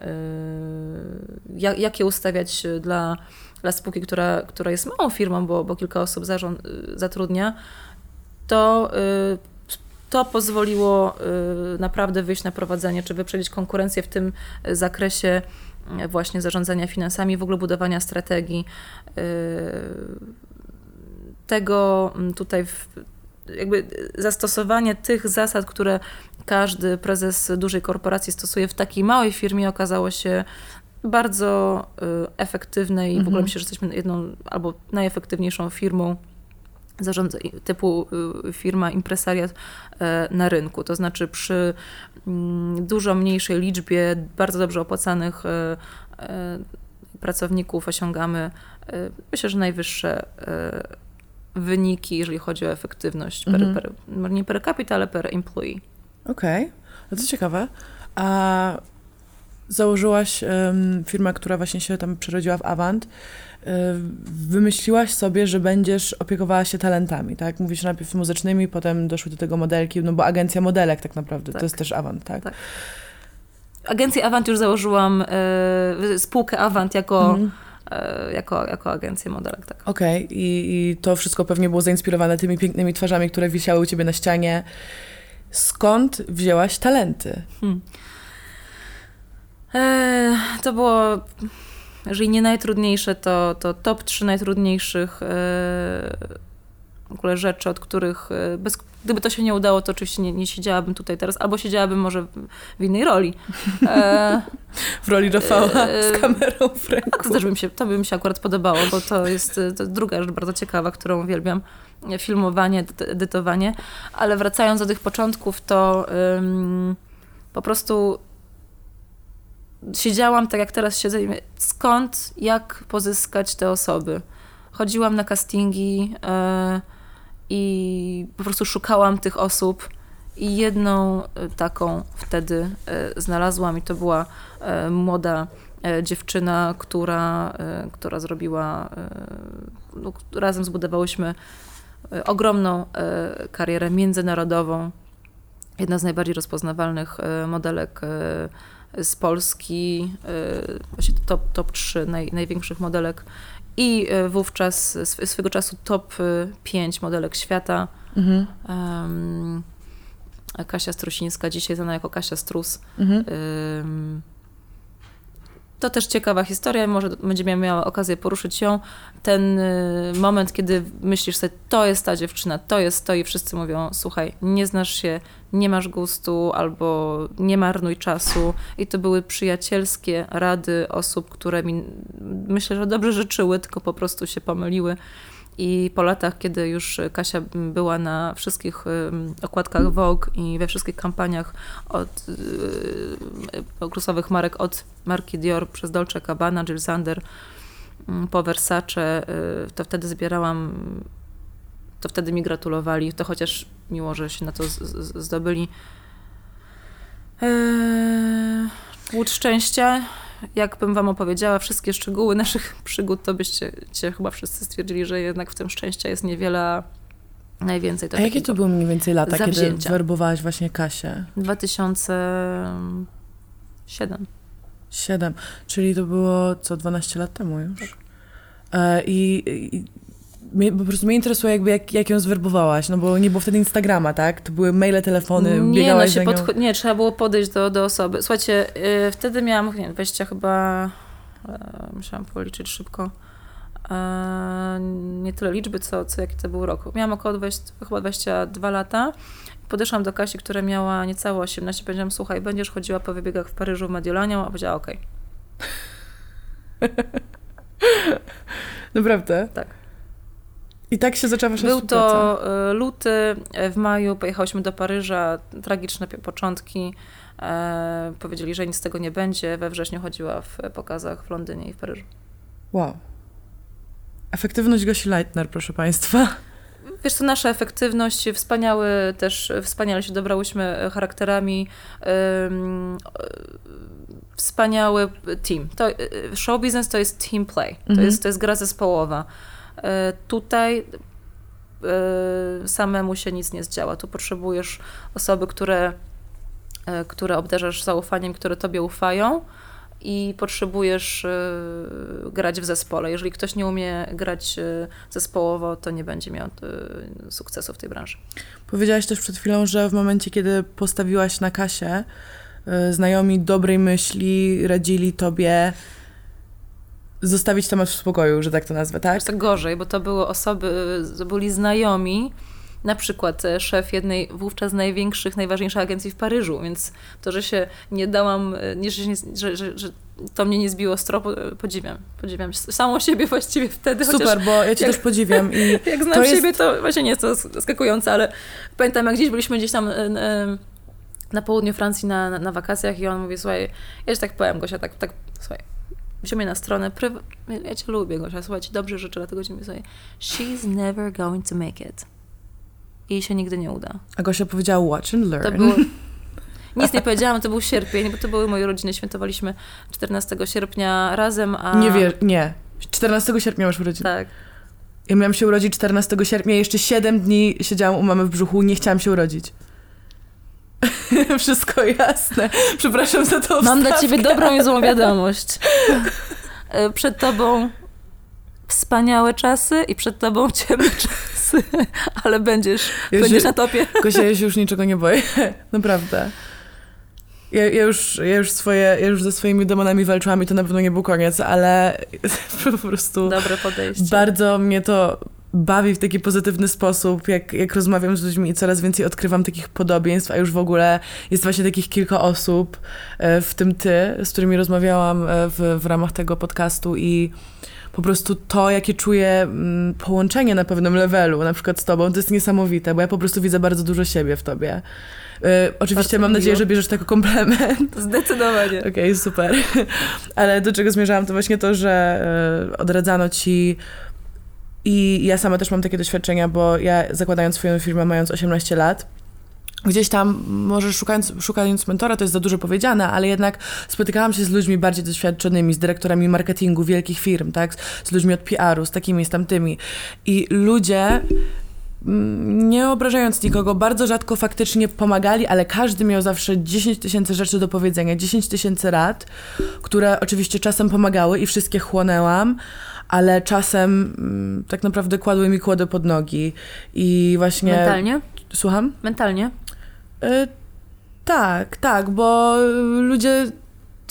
jak, jak je ustawiać dla, dla spółki, która, która jest małą firmą, bo, bo kilka osób zarząd, zatrudnia, to to pozwoliło naprawdę wyjść na prowadzenie, czy wyprzedzić konkurencję w tym zakresie właśnie zarządzania finansami, w ogóle budowania strategii. Tego tutaj jakby zastosowanie tych zasad, które każdy prezes dużej korporacji stosuje w takiej małej firmie okazało się bardzo y, efektywne i w ogóle Mhm. myślę, że jesteśmy jedną albo najefektywniejszą firmą zarządza, typu y, firma impresariat e, na rynku. To znaczy przy mm, dużo mniejszej liczbie bardzo dobrze opłacanych pracowników osiągamy myślę, że najwyższe wyniki, jeżeli chodzi o efektywność per, Mhm. per, nie per capita, ale per employee. Okej, no to ciekawe. A założyłaś em, firmę, która właśnie się tam przerodziła w Avant. Ym, Wymyśliłaś sobie, że będziesz opiekowała się talentami, tak? Mówisz najpierw muzycznymi, potem doszły do tego modelki, no bo agencja modelek tak naprawdę, Tak. to jest też Avant, tak? Tak. Agencję Avant już założyłam, e, spółkę Avant jako, Mhm. e, jako, jako agencję modelek. Tak. Okej, I, i to wszystko pewnie było zainspirowane tymi pięknymi twarzami, które wisiały u ciebie na ścianie. Skąd wzięłaś talenty? Hmm. E, to było, jeżeli nie najtrudniejsze, to, to top 3 najtrudniejszych e, w ogóle rzeczy, od których e, bez, gdyby to się nie udało, to oczywiście nie, nie siedziałabym tutaj teraz, albo siedziałabym może w, innej roli. E, W roli Rafała Eee, z kamerą w ręku. to też by mi się, to by mi się akurat podobało, bo to jest e, to druga rzecz bardzo ciekawa, którą uwielbiam. Filmowanie, edy- edytowanie. Ale wracając do tych początków, to ym, po prostu siedziałam tak jak teraz siedzę i skąd, jak pozyskać te osoby. chodziłam na castingi e, i po prostu szukałam tych osób. I jedną e, taką wtedy e, znalazłam, i to była młoda dziewczyna, która, która zrobiła, no, razem zbudowałyśmy ogromną e, karierę międzynarodową. Jedna z najbardziej rozpoznawalnych e, modelek z Polski, właśnie top, top 3 naj, największych modelek i wówczas sw- swego czasu top e, 5 modelek świata. Mhm. Em, Kasia Strusińska, dzisiaj znana jako Kasia Strus. Mhm. Ym, To też ciekawa historia, może będziemy miała okazję poruszyć ją. Ten y, moment, kiedy myślisz sobie, to jest ta dziewczyna, to jest to i wszyscy mówią, słuchaj, nie znasz się, nie masz gustu albo nie marnuj czasu. I to były przyjacielskie rady osób, które mi myślę, że dobrze życzyły, tylko po prostu się pomyliły. I po latach, kiedy już Kasia była na wszystkich okładkach Vogue i we wszystkich kampaniach od yy, okrusowych marek, od marki Dior przez Dolce Gabbana, Jill Sander, po Versace, yy, to wtedy zbierałam, to wtedy mi gratulowali, to chociaż miło, że się na to zdobyli. Yy, Łódź szczęścia, jakbym wam opowiedziała wszystkie szczegóły naszych przygód, to byście cię chyba wszyscy stwierdzili, że jednak w tym szczęścia jest niewiele, najwięcej to A jakie to były mniej więcej lata, kiedy Zawzięcia. werbowałaś właśnie Kasię? 2007. Siedem, czyli to było co 12 lat temu już. E, I, i mnie, po prostu mnie interesuje jakby jak, jak ją zwerbowałaś, no bo nie było wtedy Instagrama, tak? To były maile, telefony, nie, no biegałaś się za nią. podcho- nie, trzeba było podejść do, do osoby. Słuchajcie, yy, wtedy miałam nie, 20 chyba, yy, musiałam policzyć szybko, yy, nie tyle liczby, co, co jaki to był rok. Miałam około 20, chyba 22 lata. Podeszłam do Kasi, która miała niecałe 18, powiedziałam, słuchaj, będziesz chodziła po wybiegach w Paryżu, w Mediolanią, a powiedziała, okej. Naprawdę? Tak. I tak się zaczęła wasza Był współpraca. to y, luty, y, w maju pojechałyśmy do Paryża, tragiczne początki. E, powiedzieli, że nic z tego nie będzie. We wrześniu chodziła w pokazach w Londynie i w Paryżu. Wow. Efektywność Gosi Leitner, proszę państwa. Wiesz co, nasza efektywność, wspaniały też, wspaniale się dobrałyśmy charakterami, y, wspaniały team. To, y, show business to jest team play, to, Mhm. jest, to jest gra zespołowa. Y, tutaj y, samemu się nic nie zdziała. Tu potrzebujesz osoby, które, y, które obdarzasz zaufaniem, które tobie ufają i potrzebujesz grać w zespole. Jeżeli ktoś nie umie grać zespołowo, to nie będzie miał sukcesu w tej branży. Powiedziałaś też przed chwilą, że w momencie, kiedy postawiłaś na kasie, znajomi dobrej myśli radzili tobie zostawić temat w spokoju, że tak to nazwę, tak? To gorzej, bo to były osoby, to byli znajomi, na przykład e, szef jednej wówczas największych, najważniejszych agencji w Paryżu, więc to, że się nie dałam, e, nie, że, że, że, że to mnie nie zbiło z tropu, e, podziwiam. Podziwiam samą siebie właściwie wtedy, Super, bo ja cię jak- też podziwiam i jak znam to jest- siebie, to właśnie nie jest to zaskakujące, ale pamiętam, jak gdzieś byliśmy gdzieś tam na południu Francji na, na, na wakacjach i on mówi, słuchaj, ja ci tak powiem, Gosia, tak, tak, słuchaj, wziął na stronę, pryw... ja cię lubię, Gosia, słuchaj, ci dobrze życzę, dlatego ci sobie, she's never going to make it. I jej się nigdy nie uda. A Gosia powiedziała watch and learn. To było... Nic nie powiedziałam, to był sierpień, bo to były moje urodziny, świętowaliśmy 14 sierpnia razem, a... Nie wiesz, nie. 14 sierpnia masz urodziny. Tak. Ja miałam się urodzić 14 sierpnia, jeszcze 7 dni siedziałam u mamy w brzuchu, nie chciałam się urodzić. Wszystko jasne. Przepraszam za to Mam dla wstawkę. ciebie dobrą i złą wiadomość. E, Przed tobą wspaniałe czasy i przed tobą ciemne czasy, ale będziesz, Ja będziesz się- na topie. Gosia, ja się już niczego nie boję. Naprawdę. Ja, ja, już, ja, już swoje, ja już ze swoimi demonami walczyłam i to na pewno nie był koniec, ale po prostu Dobre podejście. bardzo mnie to bawi w taki pozytywny sposób, jak, jak rozmawiam z ludźmi i coraz więcej odkrywam takich podobieństw, a już w ogóle jest właśnie takich kilka osób, e, w tym ty, z którymi rozmawiałam e, w, w ramach tego podcastu i po prostu to, jakie czuję mm, połączenie na pewnym levelu, na przykład z tobą, to jest niesamowite, bo ja po prostu widzę bardzo dużo siebie w tobie. E, oczywiście Bardzo mam nadzieję, miło. że bierzesz to jako komplement. Zdecydowanie. Okej, super. Ale do czego zmierzałam, to właśnie to, że odradzano ci I ja sama też mam takie doświadczenia, bo ja zakładając swoją firmę, mając 18 lat, gdzieś tam, może szukając, szukając mentora, to jest za dużo powiedziane, ale jednak spotykałam się z ludźmi bardziej doświadczonymi, z dyrektorami marketingu wielkich firm, tak? Z ludźmi od PR-u, z takimi, z tamtymi. I ludzie mm, nie obrażając nikogo, bardzo rzadko faktycznie pomagali, ale każdy miał zawsze 10 tysięcy rzeczy do powiedzenia, 10 tysięcy rad, które oczywiście czasem pomagały i wszystkie chłonęłam, ale czasem mm, tak naprawdę kładły mi kłodę pod nogi i właśnie... Mentalnie? Słucham? Mentalnie? Y, tak, tak, bo ludzie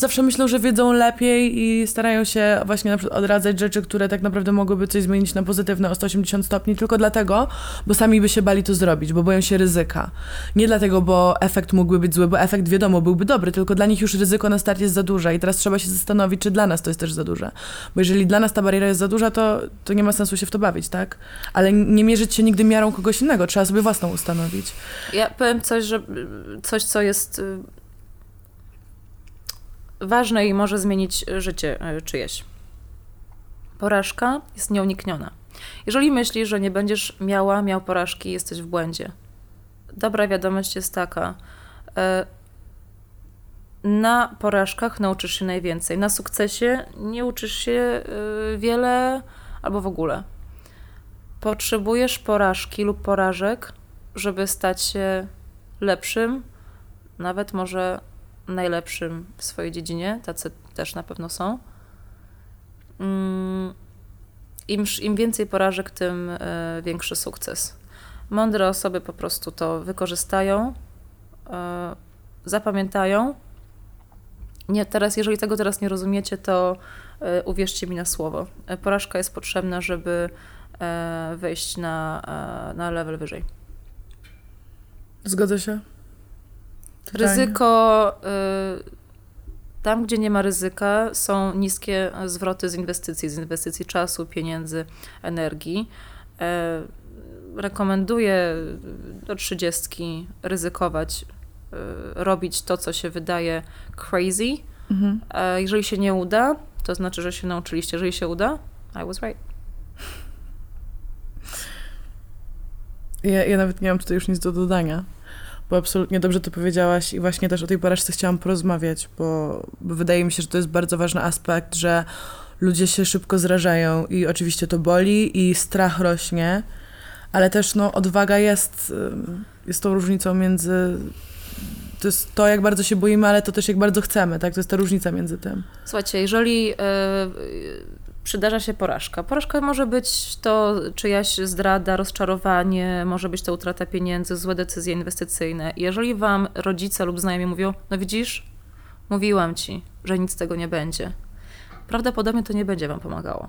zawsze myślą, że wiedzą lepiej i starają się właśnie na przykład odradzać rzeczy, które tak naprawdę mogłyby coś zmienić na pozytywne o 180 stopni, tylko dlatego, bo sami by się bali to zrobić, bo boją się ryzyka. Nie dlatego, bo efekt mógłby być zły, bo efekt wiadomo byłby dobry, tylko dla nich już ryzyko na start jest za duże i teraz trzeba się zastanowić, czy dla nas to jest też za duże. Bo jeżeli dla nas ta bariera jest za duża, to, to nie ma sensu się w to bawić, tak? Ale nie mierzyć się nigdy miarą kogoś innego, trzeba sobie własną ustanowić. Ja powiem coś, że coś, co jest y, ważne i może zmienić życie e, czyjeś. Porażka jest nieunikniona. Jeżeli myślisz, że nie będziesz miała, miał porażki, jesteś w błędzie. Dobra wiadomość jest taka. E, na porażkach nauczysz się najwięcej. Na sukcesie nie uczysz się e, wiele albo w ogóle. Potrzebujesz porażki lub porażek, żeby stać się lepszym, nawet może najlepszym w swojej dziedzinie, tacy też na pewno są. Mm, Im, im więcej porażek, tym e, większy sukces. Mądre osoby po prostu to wykorzystają, e, zapamiętają. Nie, teraz, jeżeli tego teraz nie rozumiecie, to e, uwierzcie mi na słowo. Porażka jest potrzebna, żeby wejść na, na level wyżej. Zgodzę się. Ryzyko, y, tam gdzie nie ma ryzyka, są niskie zwroty z inwestycji, z inwestycji czasu, pieniędzy, energii. E, rekomenduję do trzydziestki ryzykować, y, robić to, co się wydaje crazy. Mhm. E, jeżeli się nie uda, to znaczy, że się nauczyliście. Jeżeli się uda, I was right. Ja, ja nawet nie mam tutaj już nic do dodania bo absolutnie dobrze to powiedziałaś i właśnie też o tej porażce chciałam porozmawiać, bo, bo wydaje mi się, że to jest bardzo ważny aspekt, że ludzie się szybko zrażają i oczywiście to boli i strach rośnie, ale też no, odwaga jest, jest tą różnicą między to jest to, jak bardzo się boimy, ale to też jak bardzo chcemy, tak? To jest ta różnica między tym. Słuchajcie, jeżeli yy, przydarza się porażka. Porażka może być to czyjaś zdrada, rozczarowanie, może być to utrata pieniędzy, złe decyzje inwestycyjne. Jeżeli wam rodzice lub znajomi mówią, no widzisz, mówiłam ci, że nic z tego nie będzie, prawdopodobnie to nie będzie wam pomagało.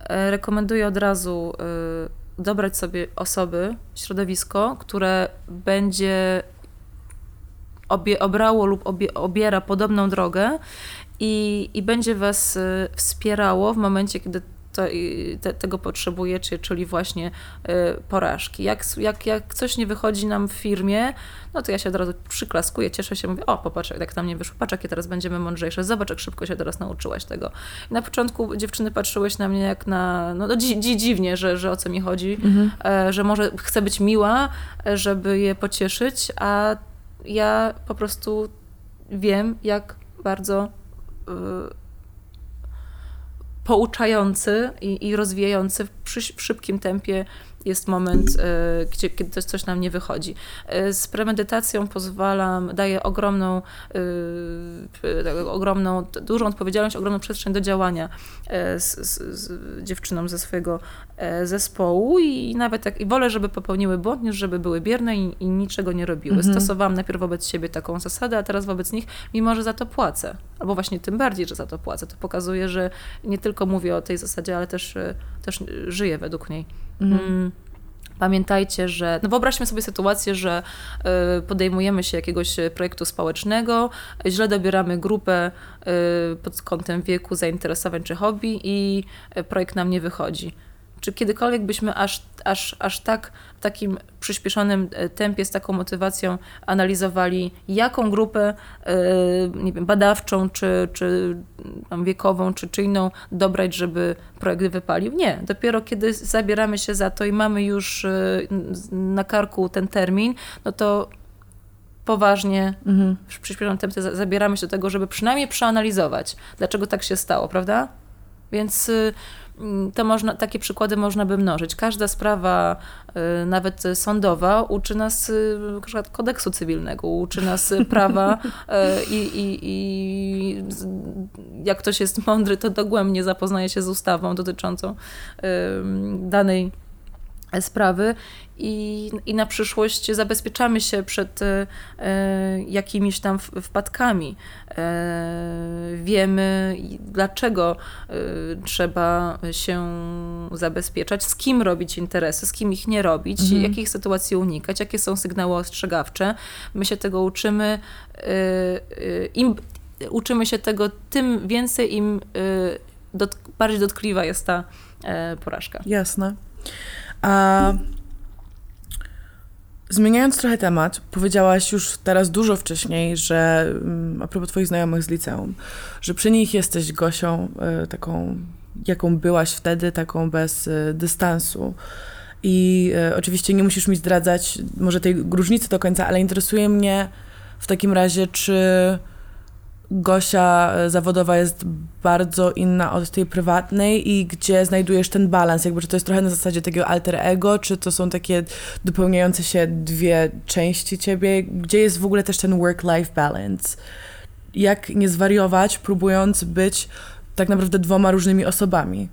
E, rekomenduję od razu y, dobrać sobie osoby, środowisko, które będzie obie, obrało lub obie, obiera podobną drogę i, i będzie Was y, wspierało w momencie, kiedy to, te, tego potrzebujecie, czyli właśnie y, porażki. Jak, jak, jak coś nie wychodzi nam w firmie, no to ja się od razu przyklaskuję, cieszę się, mówię, o popatrz, jak nam nie wyszło, patrz, jakie teraz będziemy mądrzejsze, zobacz, jak szybko się teraz nauczyłaś tego. I na początku dziewczyny patrzyłeś na mnie jak na, no, no dzi, dzi, dziwnie, że, że o co mi chodzi, mhm. e, że może chcę być miła, e, żeby je pocieszyć, a ja po prostu wiem, jak bardzo Y, pouczający i, i rozwijający w, w szybkim tempie jest moment, e, gdzie, kiedy coś nam nie wychodzi. E, z premedytacją pozwalam, daję ogromną, e, ogromną, dużą odpowiedzialność, ogromną przestrzeń do działania z, z, z dziewczyną ze swojego zespołu i nawet tak, i wolę, żeby popełniły błąd, niż żeby były bierne i, i niczego nie robiły. Mhm. Stosowałam najpierw wobec siebie taką zasadę, a teraz wobec nich, mimo że za to płacę. Albo właśnie tym bardziej, że za to płacę. To pokazuje, że nie tylko mówię o tej zasadzie, ale też, też żyję według niej. Mhm. Mm. Pamiętajcie, że no wyobraźmy sobie sytuację, że y, podejmujemy się jakiegoś projektu społecznego, źle dobieramy grupę y, pod kątem wieku, zainteresowań czy hobby i projekt nam nie wychodzi. Czy kiedykolwiek byśmy aż, aż, aż tak w takim przyspieszonym e, tempie, z taką motywacją analizowali, jaką grupę nie wiem, badawczą, czy, czy wiekową, czy, czy inną dobrać, żeby projekt wypalił. Nie. Dopiero kiedy zabieramy się za to i mamy już na karku ten termin, no to poważnie, mhm. w przyspieszonym tempie zabieramy się do tego, żeby przynajmniej przeanalizować, dlaczego tak się stało, prawda? Więc y, to można, takie przykłady można by mnożyć. Każda sprawa, y, nawet sądowa, uczy nas y, kodeksu cywilnego, uczy nas prawa i, i, i jak ktoś jest mądry, to dogłębnie zapoznaje się z ustawą dotyczącą danej sprawy i, i na przyszłość zabezpieczamy się przed e, jakimiś tam wpadkami. E, wiemy, dlaczego e, trzeba się zabezpieczać, z kim robić interesy, z kim ich nie robić, mhm. jakich sytuacji unikać, jakie są sygnały ostrzegawcze. My się tego uczymy. E, e, Im, uczymy się tego, tym więcej, im e, bardziej dotkliwa jest ta porażka. Jasne. A zmieniając trochę temat, powiedziałaś już teraz dużo wcześniej, że mm, a propos twoich znajomych z liceum, że przy nich jesteś Gosią y, taką, jaką byłaś wtedy, taką bez y, dystansu. I y, oczywiście nie musisz mi zdradzać może tej różnicy do końca, ale interesuje mnie w takim razie, czy Gosia e, zawodowa jest bardzo inna od tej prywatnej i gdzie znajdujesz ten balans? Jakby, czy to jest trochę na zasadzie takiego alter ego, czy to są takie dopełniające się dwie części ciebie? Gdzie jest w ogóle też ten work-life balance? Jak nie zwariować, próbując być tak naprawdę dwoma różnymi osobami?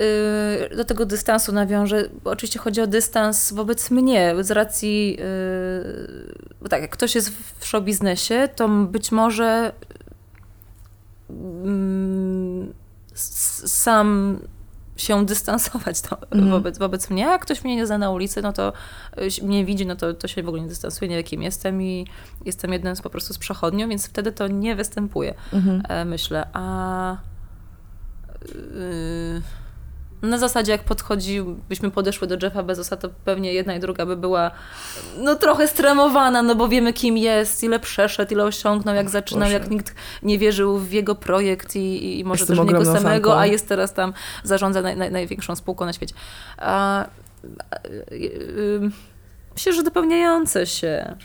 Y, do tego dystansu nawiążę, bo oczywiście chodzi o dystans wobec mnie, z racji, y, bo tak, jak ktoś jest w show biznesie, to być może mm, sam się dystansować to, mm. wobec, wobec mnie, a ktoś mnie nie zna na ulicy, no to y, mnie widzi, no to, to się w ogóle nie dystansuje, nie wie kim jestem i jestem jednym z, po prostu z przechodnią, więc wtedy to nie występuje, mm -hmm. myślę. A... Yy, na zasadzie, jak podchodzi, byśmy podeszły do Jeffa Bezosa, to pewnie jedna i druga by była no trochę stremowana, no bo wiemy kim jest, ile przeszedł, ile osiągnął, jak zaczynał, jak nikt nie wierzył w jego projekt i, i może Jestem też w niego samego, fanką. a jest teraz tam, zarządza naj, naj, największą spółką na świecie. A, a, y, myślę, że dopełniające się.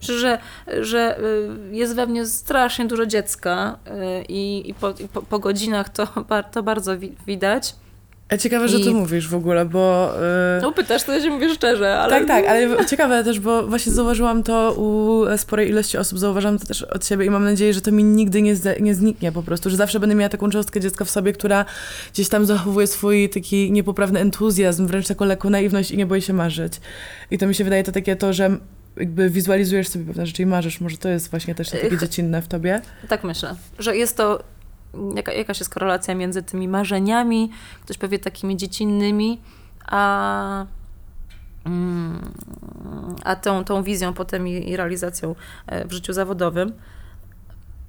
Myślę, że, że y, jest we mnie strasznie dużo dziecka y, i, i, po, i po, po, godzinach to, to bardzo widać. A ciekawe, że I... to mówisz w ogóle, bo... Yy... No pytasz, to ja się mówię szczerze, ale... Tak, tak, ale ciekawe też, bo właśnie zauważyłam to u sporej ilości osób, zauważam to też od siebie i mam nadzieję, że to mi nigdy nie, nie zniknie po prostu, że zawsze będę miała taką cząstkę dziecka w sobie, która gdzieś tam zachowuje swój taki niepoprawny entuzjazm, wręcz taką lekką naiwność i nie boi się marzyć. I to mi się wydaje to takie to, że jakby wizualizujesz sobie pewne rzeczy i marzysz. Może to jest właśnie też takie dziecinne w tobie? Tak myślę, że jest to jaka, jakaś jest korelacja między tymi marzeniami, ktoś powie takimi dziecinnymi, a, mm, a tą, tą wizją potem i, i realizacją e, w życiu zawodowym.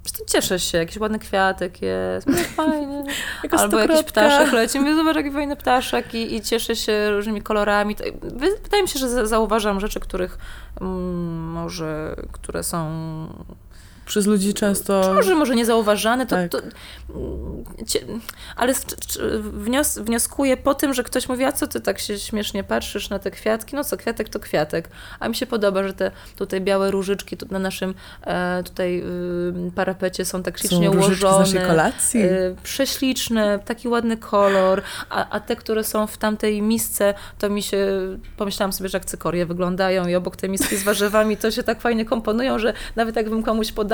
Zresztą cieszę się, jakiś ładny kwiatek jest, fajnie. Albo jakiś ptaszek leci. Mówię, zobacz, jaki fajny ptaszek i, i cieszę się różnymi kolorami. Wydaje mi się, że zauważam rzeczy, których mm, może, które są przez ludzi często. Może, może niezauważane, to, tak. to ale wnios, wnioskuję po tym, że ktoś mówi, a co ty tak się śmiesznie patrzysz na te kwiatki? No co, kwiatek to kwiatek. A mi się podoba, że te tutaj białe różyczki tu na naszym e, tutaj y, parapecie są tak ślicznie są ułożone. Z naszej kolacji. Y, prześliczne, taki ładny kolor, a, a te, które są w tamtej misce, to mi się, pomyślałam sobie, że jak cykorie wyglądają i obok tej miski z warzywami, to się tak fajnie komponują, że nawet jakbym komuś podała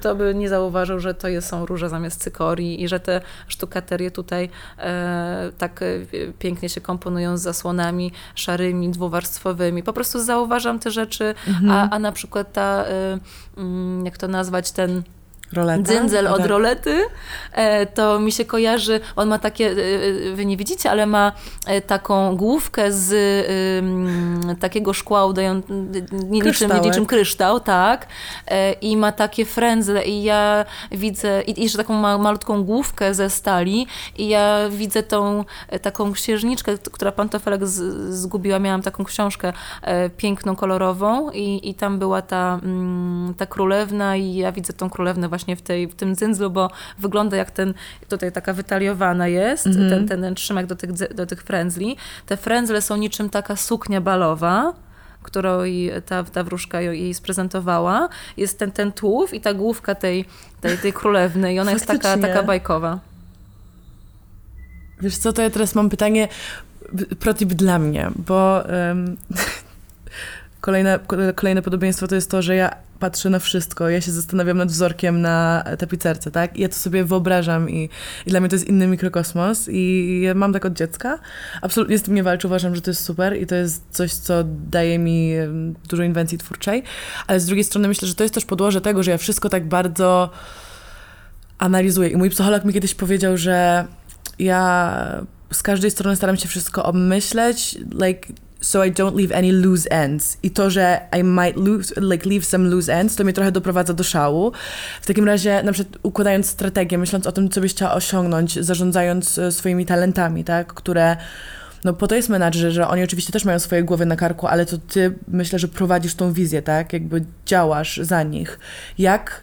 to by nie zauważył, że to są róże zamiast cykorii i że te sztukaterie tutaj e, tak e, pięknie się komponują z zasłonami szarymi, dwuwarstwowymi. Po prostu zauważam te rzeczy, mhm. a, a na przykład ta, mm, jak to nazwać, ten Roleta? Dzyndzel No od tak. rolety, e, to mi się kojarzy, on ma takie, e, e, wy nie widzicie, ale ma taką główkę z takiego szkła udającego, niczym, niczym kryształ, tak, i ma takie frędzle i ja widzę, i jeszcze taką ma, malutką główkę ze stali i ja widzę tą taką księżniczkę, która pantofelek z, zgubiła, miałam taką książkę piękną, kolorową i, i tam była ta, mm, ta królewna i ja widzę tą królewnę właśnie w, tej, w tym dzyndzlu, bo wygląda jak ten, tutaj taka wytaliowana jest, Mhm. ten, ten, ten trzymek do tych, do tych frędzli. Te frędzle są niczym taka suknia balowa, którą ta, ta wróżka jej sprezentowała. Jest ten, ten tułów i ta główka tej, tej, tej królewny i ona jest taka, taka bajkowa. Wiesz co, to ja teraz mam pytanie, protip dla mnie, bo em, kolejne, kolejne podobieństwo to jest to, że ja patrzę na wszystko, ja się zastanawiam nad wzorkiem na tapicerce, tak? I ja to sobie wyobrażam i, i dla mnie to jest inny mikrokosmos i ja mam tak od dziecka. Absolutnie z tym nie walczę, uważam, że to jest super i to jest coś, co daje mi dużo inwencji twórczej, ale z drugiej strony myślę, że to jest też podłoże tego, że ja wszystko tak bardzo analizuję. I mój psycholog mi kiedyś powiedział, że ja z każdej strony staram się wszystko obmyśleć, like, so I don't leave any loose ends. I to, że I might lose, like, leave some loose ends, to mnie trochę doprowadza do szału. W takim razie, na przykład układając strategię, myśląc o tym, co byś chciała osiągnąć, zarządzając e, swoimi talentami, tak, które no po to jest menadżer, że oni oczywiście też mają swoje głowy na karku, ale to ty myślę, że prowadzisz tą wizję, tak? Jakby działasz za nich. Jak